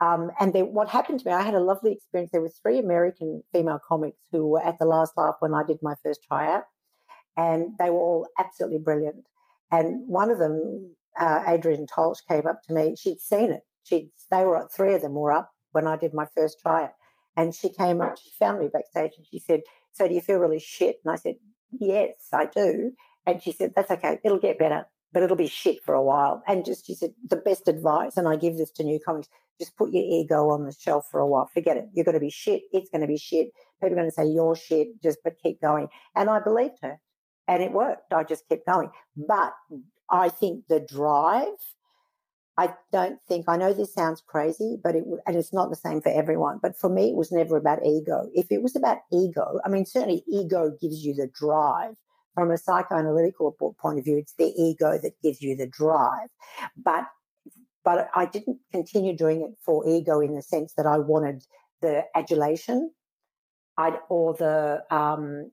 Um, and then what happened to me, I had a lovely experience. There were three American female comics who were at the last laugh when I did my first tryout, and they were all absolutely brilliant. And one of them, uh, Adrienne Tolsch, came up to me. She'd seen it. She they were three of them were up when I did my first tryout, and she came up. She found me backstage, and she said, "So do you feel really shit?" And I said, "Yes, I do." And she said, "That's okay. It'll get better." but it'll be shit for a while. And just, she said, the best advice, and I give this to new comics, just put your ego on the shelf for a while. Forget it. You're going to be shit. It's going to be shit. People are going to say you're shit, just, but keep going. And I believed her and it worked. I just kept going. But I think the drive, I don't think, I know this sounds crazy, but it, and it's not the same for everyone, but for me, it was never about ego. If it was about ego, I mean, certainly ego gives you the drive from a psychoanalytical point of view, it's the ego that gives you the drive. But but I didn't continue doing it for ego in the sense that I wanted the adulation, I or the um,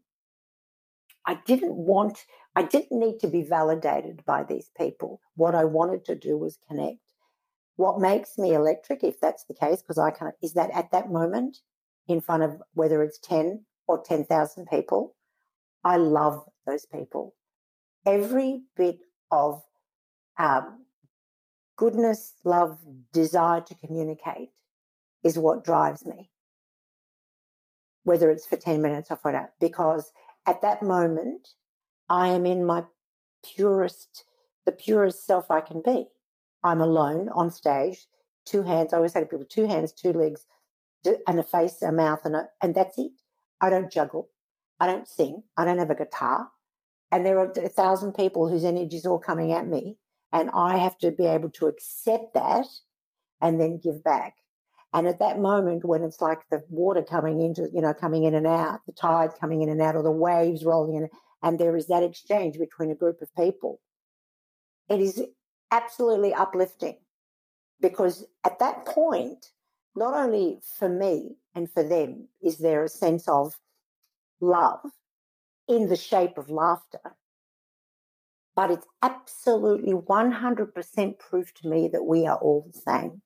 I didn't want I didn't need to be validated by these people. What I wanted to do was connect. What makes me electric, if that's the case, because I can, is that at that moment, in front of whether it's ten or ten thousand people, I love those people. Every bit of um, goodness, love, desire to communicate is what drives me, whether it's for 10 minutes or whatever, because at that moment, I am in my purest, the purest self I can be. I'm alone on stage, two hands. I always say to people, two hands, two legs, and a face, a mouth, and a, and that's it. I don't juggle. I don't sing. I don't have a guitar. And there are a thousand people whose energy is all coming at me. And I have to be able to accept that and then give back. And at that moment, when it's like the water coming into, you know, coming in and out, the tide coming in and out, or the waves rolling in, and there is that exchange between a group of people, it is absolutely uplifting because at that point, not only for me and for them is there a sense of love in the shape of laughter. But it's absolutely 100% proof to me that we are all the same.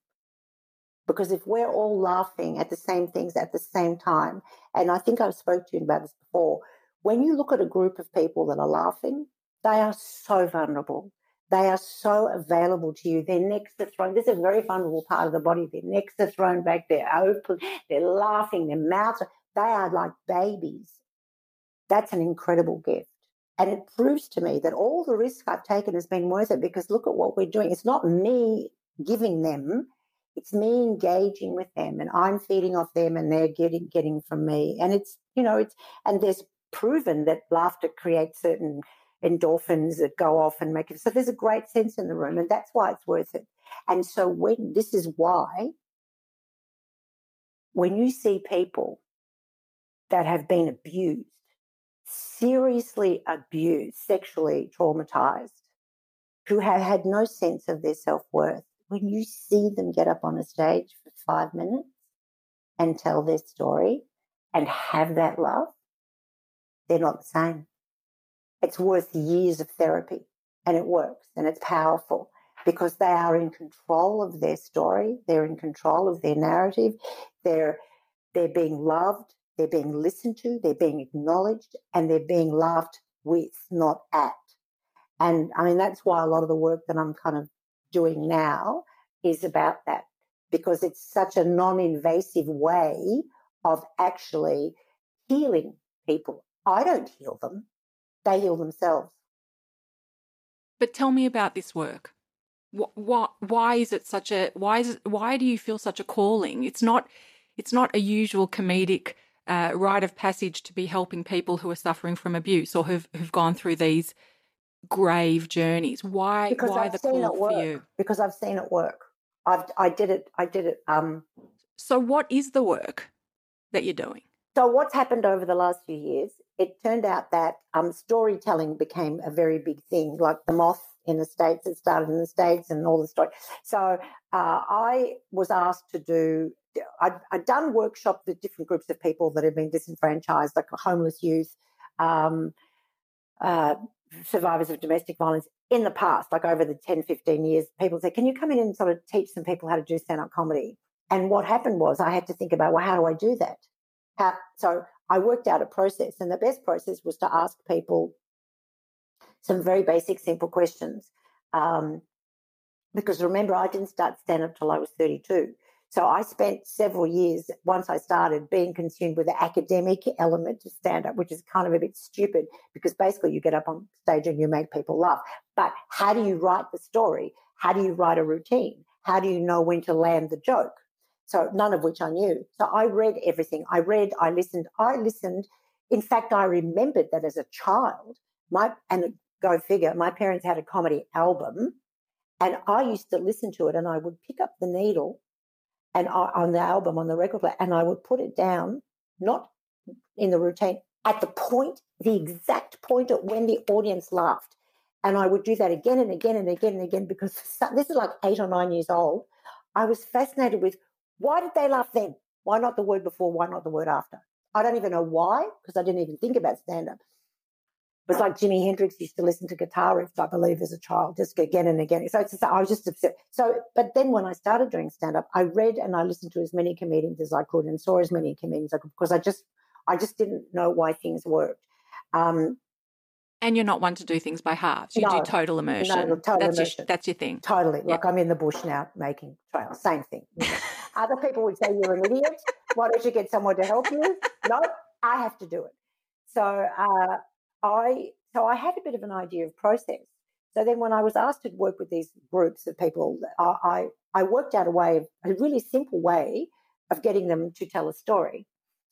Because if we're all laughing at the same things at the same time, and I think I've spoke to you about this before, when you look at a group of people that are laughing, they are so vulnerable. They are so available to you. Their necks are thrown. This is a very vulnerable part of the body. Their necks are thrown back. They're open. They're laughing. Their mouths. Are, they are like babies that's an incredible gift. And it proves to me that all the risk I've taken has been worth it because look at what we're doing. It's not me giving them, it's me engaging with them and I'm feeding off them and they're getting getting from me. And it's, you know, it's and there's proven that laughter creates certain endorphins that go off and make it so there's a great sense in the room and that's why it's worth it. And so when this is why when you see people that have been abused seriously abused, sexually traumatized, who have had no sense of their self worth, when you see them get up on a stage for five minutes and tell their story and have that love, they're not the same. It's worth years of therapy and it works and it's powerful because they are in control of their story. They're in control of their narrative. They're, they're being loved. They're being listened to, they're being acknowledged, and they're being laughed with, not at. And I mean, that's why a lot of the work that I'm kind of doing now is about that because it's such a non invasive way of actually healing people. I don't heal them, they heal themselves. But tell me about this work. Why, why is it such a why is it, why do you feel such a calling? It's not it's not a usual comedic uh, rite of passage to be helping people who are suffering from abuse or who've who've gone through these grave journeys. Why because why I've the seen call it work. for you? Because I've seen it work. I've I did it. I did it. Um. So what is the work that you're doing? So what's happened over the last few years? It turned out that um, storytelling became a very big thing. Like the moth in the states, it started in the states, and all the story. So uh, I was asked to do. I'd, I'd, done workshops with different groups of people that had been disenfranchised, like homeless youth, um, uh, survivors of domestic violence in the past, like over the 10, 15 years. People say, Can you come in and sort of teach some people how to do stand up comedy? And what happened was I had to think about, well, how do I do that? How, so I worked out a process, and the best process was to ask people some very basic, simple questions. Um, because remember, I didn't start stand up till I was 32. So I spent several years once I started being consumed with the academic element of stand up, which is kind of a bit stupid because basically you get up on stage and you make people laugh. But how do you write the story? How do you write a routine? How do you know when to land the joke? So none of which I knew. So I read everything. I read, I listened, I listened. In fact, I remembered that as a child, my and go figure, my parents had a comedy album and I used to listen to it and I would pick up the needle and on the album on the record player and I would put it down, not in the routine, at the point, the exact point at when the audience laughed. And I would do that again and again and again and again because this is like eight or nine years old. I was fascinated with why did they laugh then? Why not the word before? Why not the word after? I don't even know why because I didn't even think about stand up. It was like Jimi Hendrix used to listen to guitar riffs, I believe, as a child, just again and again. So it's just, I was just upset. So, but then when I started doing stand up, I read and I listened to as many comedians as I could and saw as many comedians as I could because I just, I just didn't know why things worked. Um, and you're not one to do things by halves. You no, do total immersion. No, total that's immersion. Your, that's your thing. Totally. Yeah. Like I'm in the bush now making trails. Same thing. Other people would say you're an idiot. Why don't you get someone to help you? No, I have to do it. So uh, I so I had a bit of an idea of process. So then when I was asked to work with these groups of people, I, I, worked out a way, of, a really simple way of getting them to tell a story.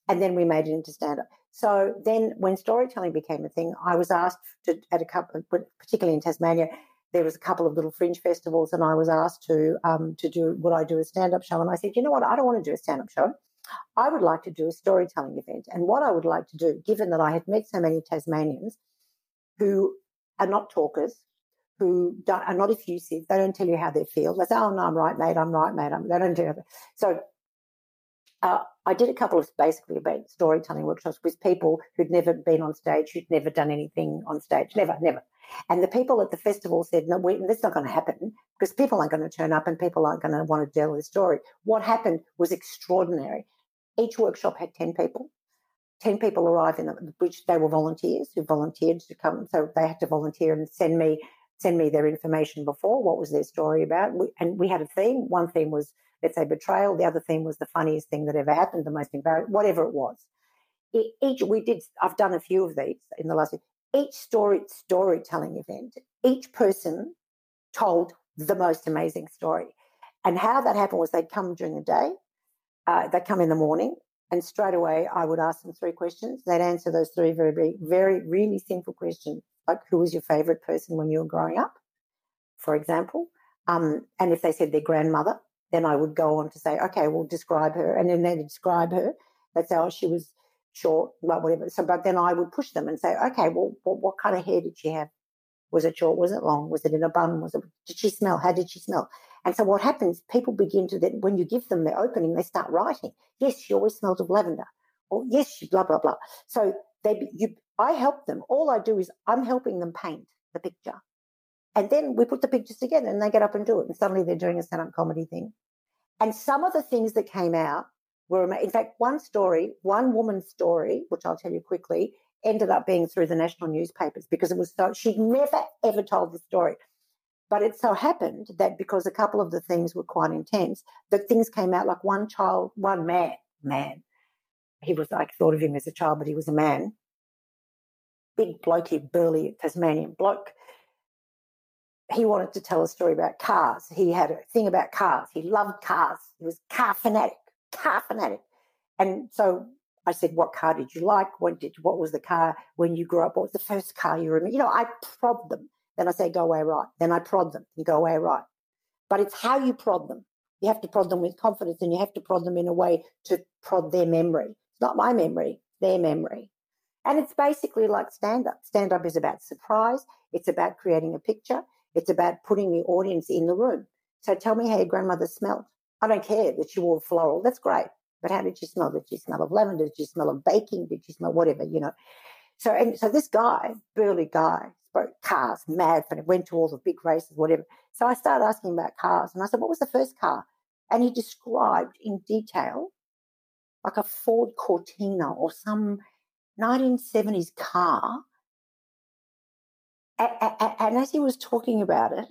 And then we made it into stand up. So then when storytelling became a thing, I was asked to, at a couple, particularly in Tasmania, there was a couple of little fringe festivals and I was asked to, um, to do, would I do a stand up show? And I said, you know what? I don't want to do a stand up show. I would like to do a storytelling event. And what I would like to do, given that I had met so many Tasmanians who are not talkers, who are not effusive, they don't tell you how they feel. They say, oh, no, I'm right, mate, I'm right, mate. I'm, they don't do that. So uh, I did a couple of basically about storytelling workshops with people who'd never been on stage, who'd never done anything on stage, never, never. And the people at the festival said, no, wait, that's not going to happen because people aren't going to turn up and people aren't going to want to tell the story. What happened was extraordinary. Each workshop had 10 people. 10 people arrived in the, which they were volunteers who volunteered to come. So they had to volunteer and send me, send me their information before. What was their story about? And we had a theme. One theme was, let's say, betrayal. The other theme was the funniest thing that ever happened, the most embarrassing, whatever it was. Each, we did, I've done a few of these in the last, each story, storytelling event, each person told the most amazing story. And how that happened was they'd come during the day, uh, they'd come in the morning, and straight away I would ask them three questions. They'd answer those three very, very, very really simple questions, like who was your favorite person when you were growing up, for example. Um, and if they said their grandmother, then I would go on to say, okay, we'll describe her. And then they'd describe her. They'd say, oh, she was short, whatever. So, but then I would push them and say, okay, well, what, what kind of hair did she have? Was it short? Was it long? Was it in a bun? Was it? Did she smell? How did she smell? And so what happens? People begin to then, when you give them the opening, they start writing. Yes, she always smelled of lavender. Or yes, she blah blah blah. So they, you, I help them. All I do is I'm helping them paint the picture, and then we put the pictures together, and they get up and do it, and suddenly they're doing a stand-up comedy thing. And some of the things that came out were, in fact, one story, one woman's story, which I'll tell you quickly, ended up being through the national newspapers because it was so she'd never ever told the story. But it so happened that because a couple of the things were quite intense, that things came out like one child, one man, man. He was like thought of him as a child, but he was a man. Big blokey, burly Tasmanian bloke. he wanted to tell a story about cars. He had a thing about cars. He loved cars. He was car fanatic, car fanatic. And so I said, "What car did you like? What did what was the car when you grew up? What was the first car you remember?" You know, I prod them. Then I say, "Go away right." Then I prod them and go away right. But it's how you prod them. You have to prod them with confidence, and you have to prod them in a way to prod their memory. It's not my memory, their memory. And it's basically like stand up. Stand up is about surprise. It's about creating a picture. It's about putting the audience in the room. So tell me how your grandmother smelled. I don't care that she wore floral. That's great. But how did she smell? Did she smell of lavender? Did she smell of baking? Did she smell whatever, you know? So, and so this guy, burly guy, spoke cars, mad and went to all the big races, whatever. So I started asking about cars and I said, what was the first car? And he described in detail like a Ford Cortina or some 1970s car. And as he was talking about it,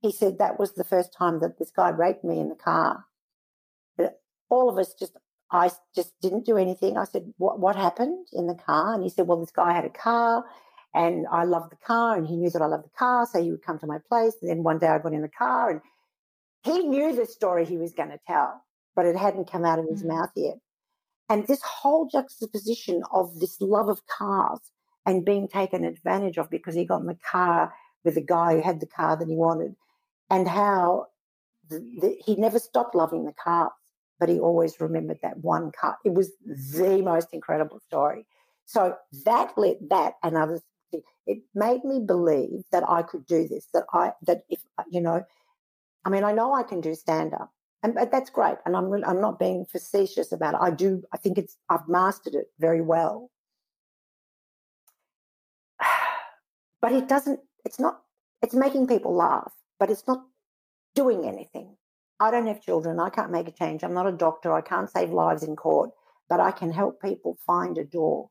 he said that was the first time that this guy raped me in the car. All of us just I just didn't do anything. I said, what, what happened in the car? And he said, well, this guy had a car and I loved the car and he knew that I loved the car. So he would come to my place. And then one day I got in the car and he knew the story he was going to tell, but it hadn't come out of his mm-hmm. mouth yet. And this whole juxtaposition of this love of cars and being taken advantage of because he got in the car with the guy who had the car that he wanted and how the, the, he never stopped loving the cars but he always remembered that one cut. It was the most incredible story. So that let that and others, it made me believe that I could do this, that I, that if, you know, I mean, I know I can do stand up and that's great. And I'm, I'm not being facetious about it. I do, I think it's, I've mastered it very well. But it doesn't, it's not, it's making people laugh, but it's not doing anything. I don't have children. I can't make a change. I'm not a doctor. I can't save lives in court, but I can help people find a door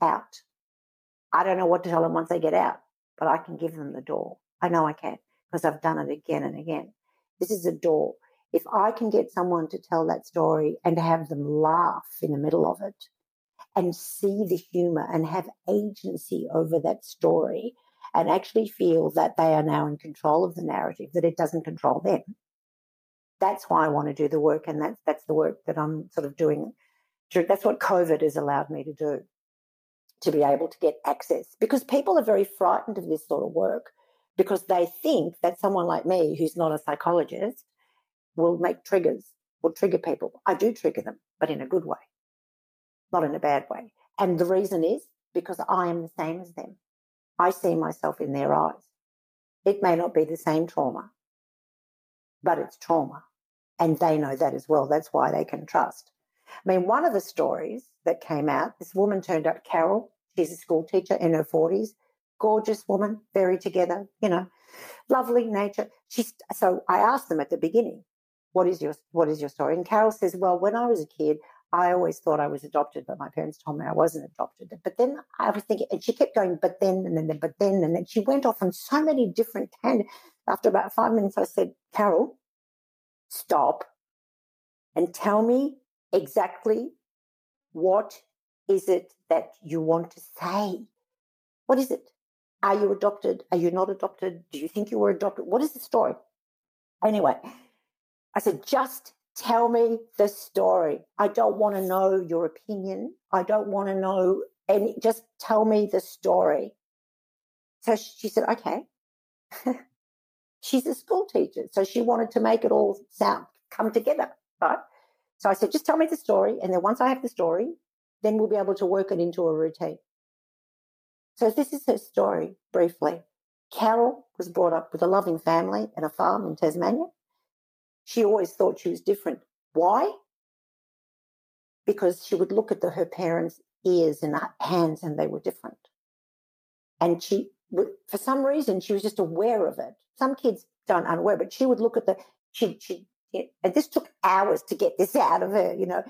out. I don't know what to tell them once they get out, but I can give them the door. I know I can because I've done it again and again. This is a door. If I can get someone to tell that story and have them laugh in the middle of it and see the humor and have agency over that story and actually feel that they are now in control of the narrative, that it doesn't control them, that's why I want to do the work, and that's that's the work that I'm sort of doing. That's what COVID has allowed me to do, to be able to get access because people are very frightened of this sort of work because they think that someone like me, who's not a psychologist, will make triggers, will trigger people. I do trigger them, but in a good way, not in a bad way. And the reason is because I am the same as them. I see myself in their eyes. It may not be the same trauma, but it's trauma. And they know that as well. That's why they can trust. I mean, one of the stories that came out, this woman turned up, Carol. She's a school teacher in her 40s, gorgeous woman, very together, you know, lovely nature. She's so I asked them at the beginning, what is your what is your story? And Carol says, Well, when I was a kid, I always thought I was adopted, but my parents told me I wasn't adopted. But then I was thinking, and she kept going, but then, and then, but then, and then she went off on so many different tangents. After about five minutes, I said, Carol, stop and tell me exactly what is it that you want to say? What is it? Are you adopted? Are you not adopted? Do you think you were adopted? What is the story? Anyway, I said, just tell me the story. I don't want to know your opinion. I don't want to know any, just tell me the story. So she said, okay. she's a school teacher. So she wanted to make it all sound come together, right? So I said, just tell me the story. And then once I have the story, then we'll be able to work it into a routine. So this is her story briefly. Carol was brought up with a loving family and a farm in Tasmania. She always thought she was different. Why? Because she would look at the, her parents' ears and hands and they were different. And she for some reason, she was just aware of it. Some kids don't unaware, but she would look at the, she, she, and this took hours to get this out of her, you know,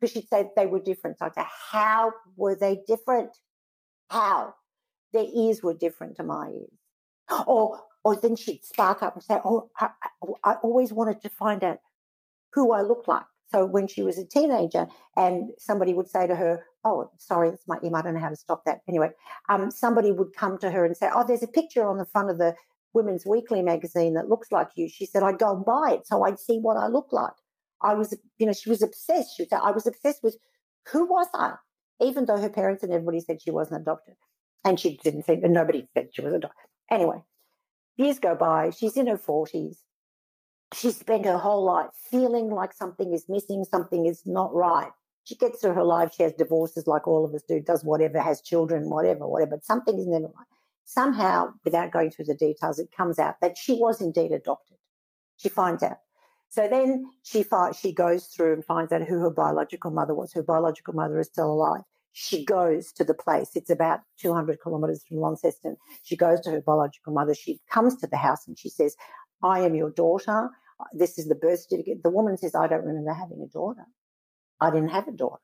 because she'd say they were different. So I'd say, how were they different? How? Their ears were different to my ears. Or, or then she'd spark up and say, oh, I, I always wanted to find out who I looked like. So when she was a teenager and somebody would say to her, oh, sorry, that's my email. I don't know how to stop that. Anyway, um, somebody would come to her and say, oh, there's a picture on the front of the Women's Weekly magazine that looks like you. She said, I'd go and buy it so I'd see what I look like. I was, you know, she was obsessed. She said, I was obsessed with who was I? Even though her parents and everybody said she wasn't adopted. And she didn't think, and nobody said she was adopted. Anyway, years go by. She's in her 40s. She spent her whole life feeling like something is missing, something is not right. She gets through her life. She has divorces like all of us do, does whatever, has children, whatever, whatever. But something is never right. Somehow, without going through the details, it comes out that she was indeed adopted. She finds out. So then she finds, she goes through and finds out who her biological mother was. Her biological mother is still alive. She goes to the place. It's about 200 kilometers from Launceston. She goes to her biological mother. She comes to the house and she says, I am your daughter. This is the birth certificate. The woman says, I don't remember having a daughter. I didn't have a daughter.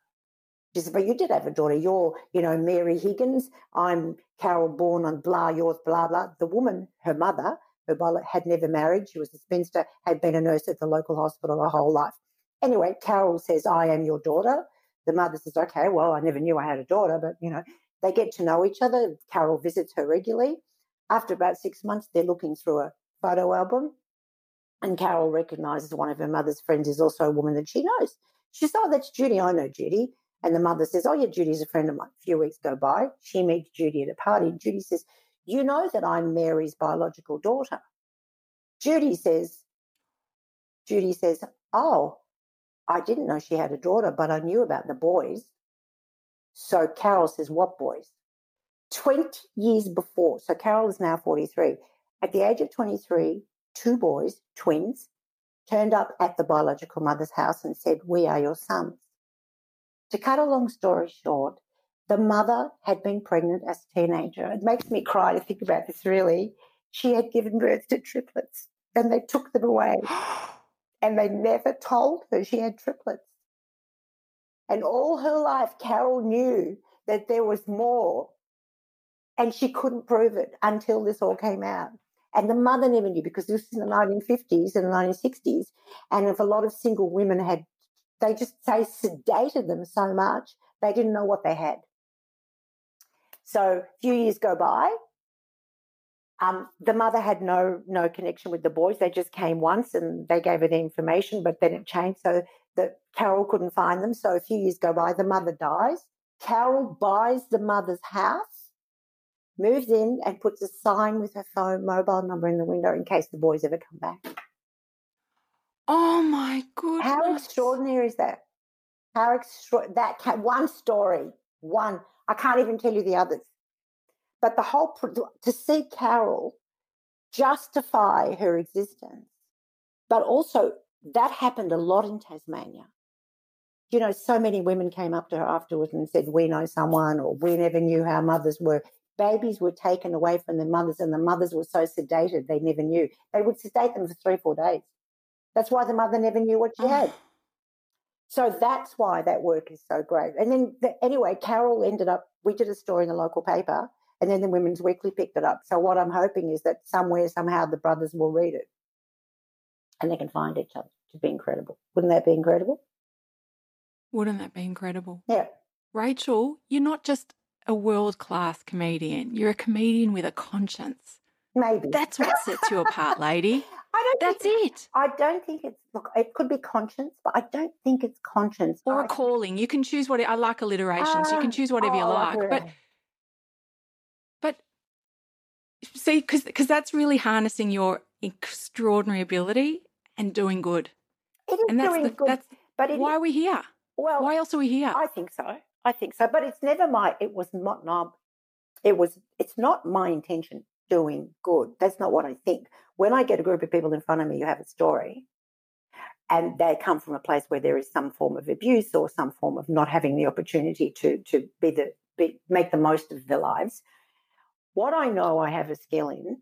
She said, but you did have a daughter. You're, you know, Mary Higgins. I'm Carol born on blah, yours, blah, blah. The woman, her mother, her mother had never married. She was a spinster, had been a nurse at the local hospital her whole life. Anyway, Carol says, I am your daughter. The mother says, okay, well, I never knew I had a daughter, but, you know, they get to know each other. Carol visits her regularly. After about six months, they're looking through a photo album, and Carol recognizes one of her mother's friends is also a woman that she knows. She says, Oh, that's Judy. I know Judy. And the mother says, Oh, yeah, Judy's a friend of mine. A few weeks go by. She meets Judy at a party. And Judy says, You know that I'm Mary's biological daughter. Judy says, Judy says, Oh, I didn't know she had a daughter, but I knew about the boys. So Carol says, What boys? 20 years before. So Carol is now 43. At the age of 23, two boys, twins, turned up at the biological mother's house and said, We are your sons. To cut a long story short, the mother had been pregnant as a teenager. It makes me cry to think about this, really. She had given birth to triplets and they took them away. and they never told her she had triplets. And all her life, Carol knew that there was more. And she couldn't prove it until this all came out. And the mother never knew because this was in the 1950s and the 1960s. And if a lot of single women had, they just say sedated them so much, they didn't know what they had. So a few years go by. Um, the mother had no no connection with the boys. They just came once and they gave her the information, but then it changed so that Carol couldn't find them. So a few years go by, the mother dies. Carol buys the mother's house moves in and puts a sign with her phone mobile number in the window in case the boys ever come back. Oh my goodness. How extraordinary is that? How extra that can, one story, one. I can't even tell you the others. But the whole to see Carol justify her existence, but also that happened a lot in Tasmania. You know, so many women came up to her afterwards and said, We know someone, or we never knew how mothers were babies were taken away from their mothers and the mothers were so sedated they never knew. They would sedate them for three, four days. That's why the mother never knew what she had. Ah. So that's why that work is so great. And then, the, anyway, Carol ended up, we did a story in the local paper, and then the Women's Weekly picked it up. So what I'm hoping is that somewhere, somehow, the brothers will read it and they can find each other. To be incredible. Wouldn't that be incredible? Wouldn't that be incredible? Yeah. Rachel, you're not just a world class comedian. You're a comedian with a conscience. Maybe. That's what sets you apart, lady. I don't That's think, it. I don't think it's look. It could be conscience, but I don't think it's conscience or I, a calling. You can choose what I like alliterations. Uh, you can choose whatever oh, you like, but but see, because because that's really harnessing your extraordinary ability and doing good. It is and that's doing the, good, that's but why are we here? Well, why else are we here? I think so. I think so. But it's never my, it was not, it was, it's not my intention doing good. That's not what I think. When I get a group of people in front of me, you have a story and they come from a place where there is some form of abuse or some form of not having the opportunity to, to be the, be, make the most of their lives. What I know I have a skill in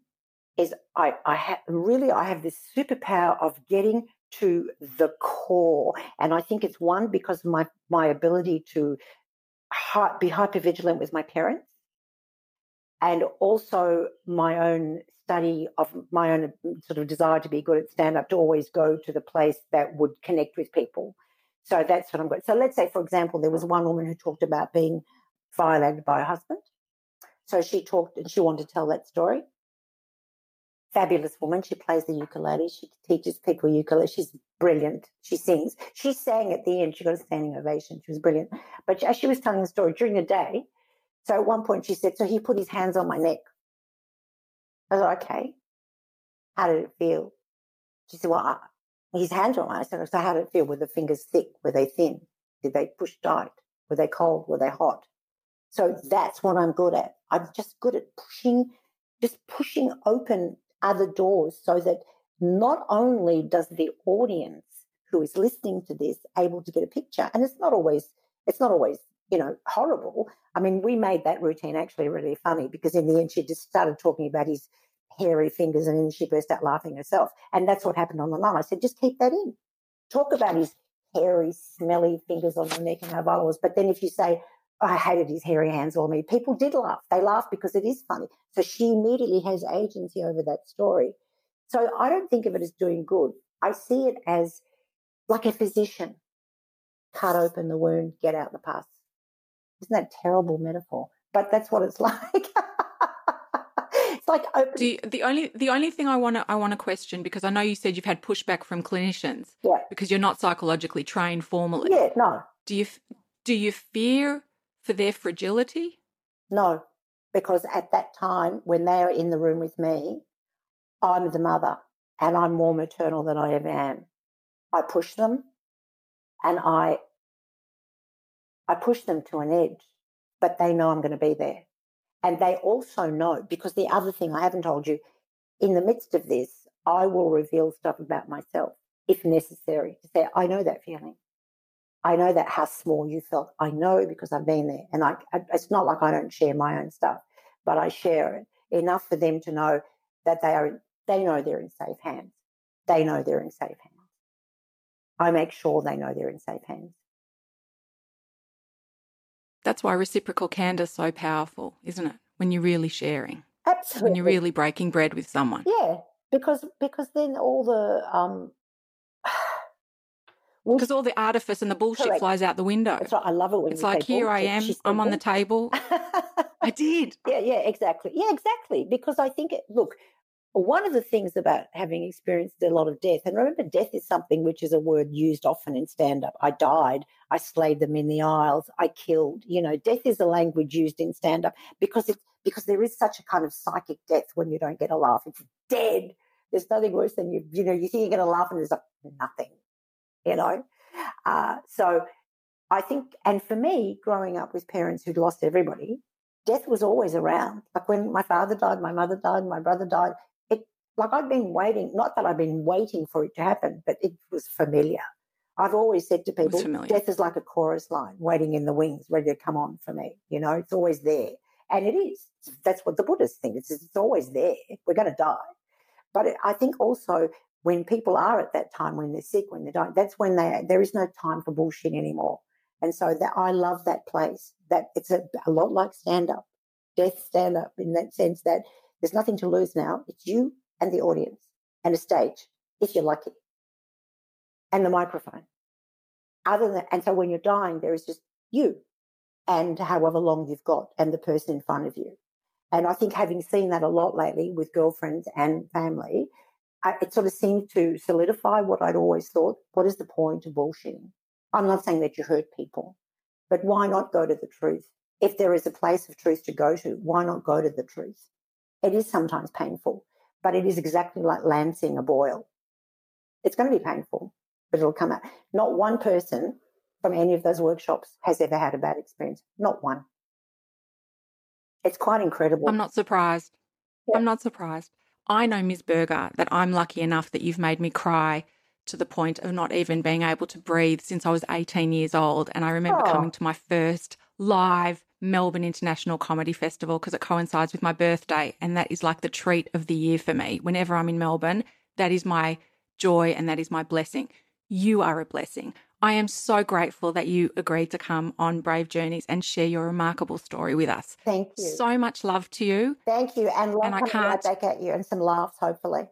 is I, I really, I have this superpower of getting to the core. And I think it's one because my, my ability to be hyper vigilant with my parents and also my own study of my own mm, sort of desire to be good at stand up to always go to the place that would connect with people. So that's what I'm going. So let's say, for example, there was one woman who talked about being violated by a husband. So she talked and she wanted to tell that story. Fabulous woman. She plays the ukulele. She teaches people ukulele. She's brilliant. She sings. She sang at the end. She got a standing ovation. She was brilliant. But as she was telling the story during the day, so at one point she said, so he put his hands on my neck. I thought, okay. How did it feel? She said, well, his hands on. I said, so how did it feel? Were the fingers thick? Were they thin? Did they push tight? Were they cold? Were they hot? So that's what I'm good at. I'm just good at pushing, just pushing open other doors so that not only does the audience who is listening to this able to get a picture, and it's not always, it's not always, you know, horrible. I mean, we made that routine actually really funny because in the end she just started talking about his hairy fingers and then she burst out laughing herself. And that's what happened on the line. I said, just keep that in. Talk about his hairy, smelly fingers on your neck and vital it. But then if you say, I hated his hairy hands on me, people did laugh. They laughed because it is funny. So she immediately has agency over that story. So I don't think of it as doing good. I see it as like a physician. Cut open the wound, get out the pus. Isn't that terrible metaphor? But that's what it's like. it's like open. You, the only the only thing I want to I want to question because I know you said you've had pushback from clinicians. Yeah. Because you're not psychologically trained formally. Yeah. No. Do you do you fear for their fragility? No, because at that time when they are in the room with me, I'm the mother and I'm more maternal than I ever am. I push them and I I push them to an edge, but they know I'm going to be there. And they also know, because the other thing I haven't told you, in the midst of this, I will reveal stuff about myself if necessary to say, I know that feeling. I know that how small you felt. I know because I've been there. And I, it's not like I don't share my own stuff, but I share it enough for them to know that they are, they know they're in safe hands. They know they're in safe hands. I make sure they know they're in safe hands. That's why reciprocal candor is so powerful, isn't it? When you're really sharing. Absolutely. When you're really breaking bread with someone. Yeah. Because because then all the um because all the artifice and the bullshit Correct. flies out the window. That's right. I love it when it's like here. I am. I'm on the table. I did. Yeah, yeah, exactly. Yeah, exactly. Because I think it. Look, one of the things about having experienced a lot of death, and remember, death is something which is a word used often in stand up. I died. I slayed them in the aisles. I killed. You know, death is a language used in stand up because it's because there is such a kind of psychic death when you don't get a laugh. It's dead. There's nothing worse than you. You know, you think you're going to laugh and there's like nothing you know. Uh, so I think, and for me, growing up with parents who'd lost everybody, death was always around. Like when my father died, my mother died, my brother died. It like I'd been waiting. Not that I've been waiting for it to happen, but it was familiar. I've always said to people, death is like a chorus line waiting in the wings, ready to come on for me. You know, it's always there. And it is. That's what the Buddhists think. It's, it's always there. We're going to die. But I think also when people are at that time when they're sick, when they don't, that's when they there is no time for bullshit anymore. And so that I love that place. That it's a, a lot like stand up, death stand up in that sense that there's nothing to lose now. It's you and the audience and a stage, if you're lucky, and the microphone. Other than and so when you're dying, there is just you and however long you've got and the person in front of you. And I think having seen that a lot lately with girlfriends and family, I, it sort of seemed to solidify what I'd always thought. What is the point of bullshitting? I'm not saying that you hurt people, but why not go to the truth? If there is a place of truth to go to, why not go to the truth? It is sometimes painful, but it is exactly like lancing a boil. It's going to be painful, but it'll come out. Not one person from any of those workshops has ever had a bad experience. Not one. It's quite incredible. I'm not surprised. Yeah. I'm not surprised. I know, Ms. Berger, that I'm lucky enough that you've made me cry to the point of not even being able to breathe since I was 18 years old. And I remember oh. coming to my first live Melbourne International Comedy Festival because it coincides with my birthday. And that is like the treat of the year for me. Whenever I'm in Melbourne, that is my joy and that is my blessing. You are a blessing. I am so grateful that you agreed to come on Brave Journeys and share your remarkable story with us. Thank you. So much love to you. Thank you. And love and I can't, right back at you and some laughs, hopefully.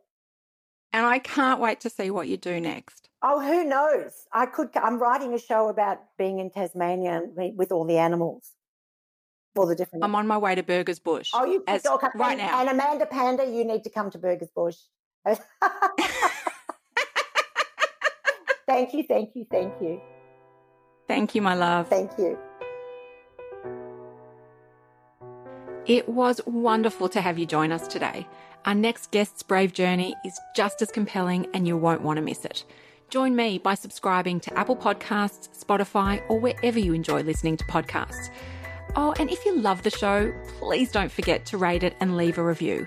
And I can't wait to see what you do next. Oh, who knows? I could. I'm writing a show about being in Tasmania with all the animals. all the different. I'm on my way to Berger's Bush. Oh, you as, okay. right and, now. And Amanda Panda, you need to come to Berger's Bush. thank you, thank you, thank you. Thank you, my love. Thank you. It was wonderful to have you join us today. Our next guest's brave journey is just as compelling and you won't want to miss it. Join me by subscribing to Apple Podcasts, Spotify, or wherever you enjoy listening to podcasts. Oh, and if you love the show, please don't forget to rate it and leave a review.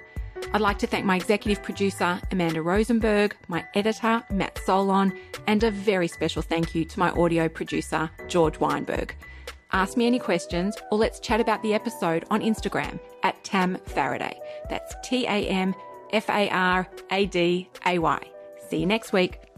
I'd like to thank my executive producer, Amanda Rosenberg, my editor, Matt Solon, and a very special thank you to my audio producer, George Weinberg. Ask me any questions or let's chat about the episode on Instagram at Tam Faraday. That's T A M F A R A D A Y. See you next week.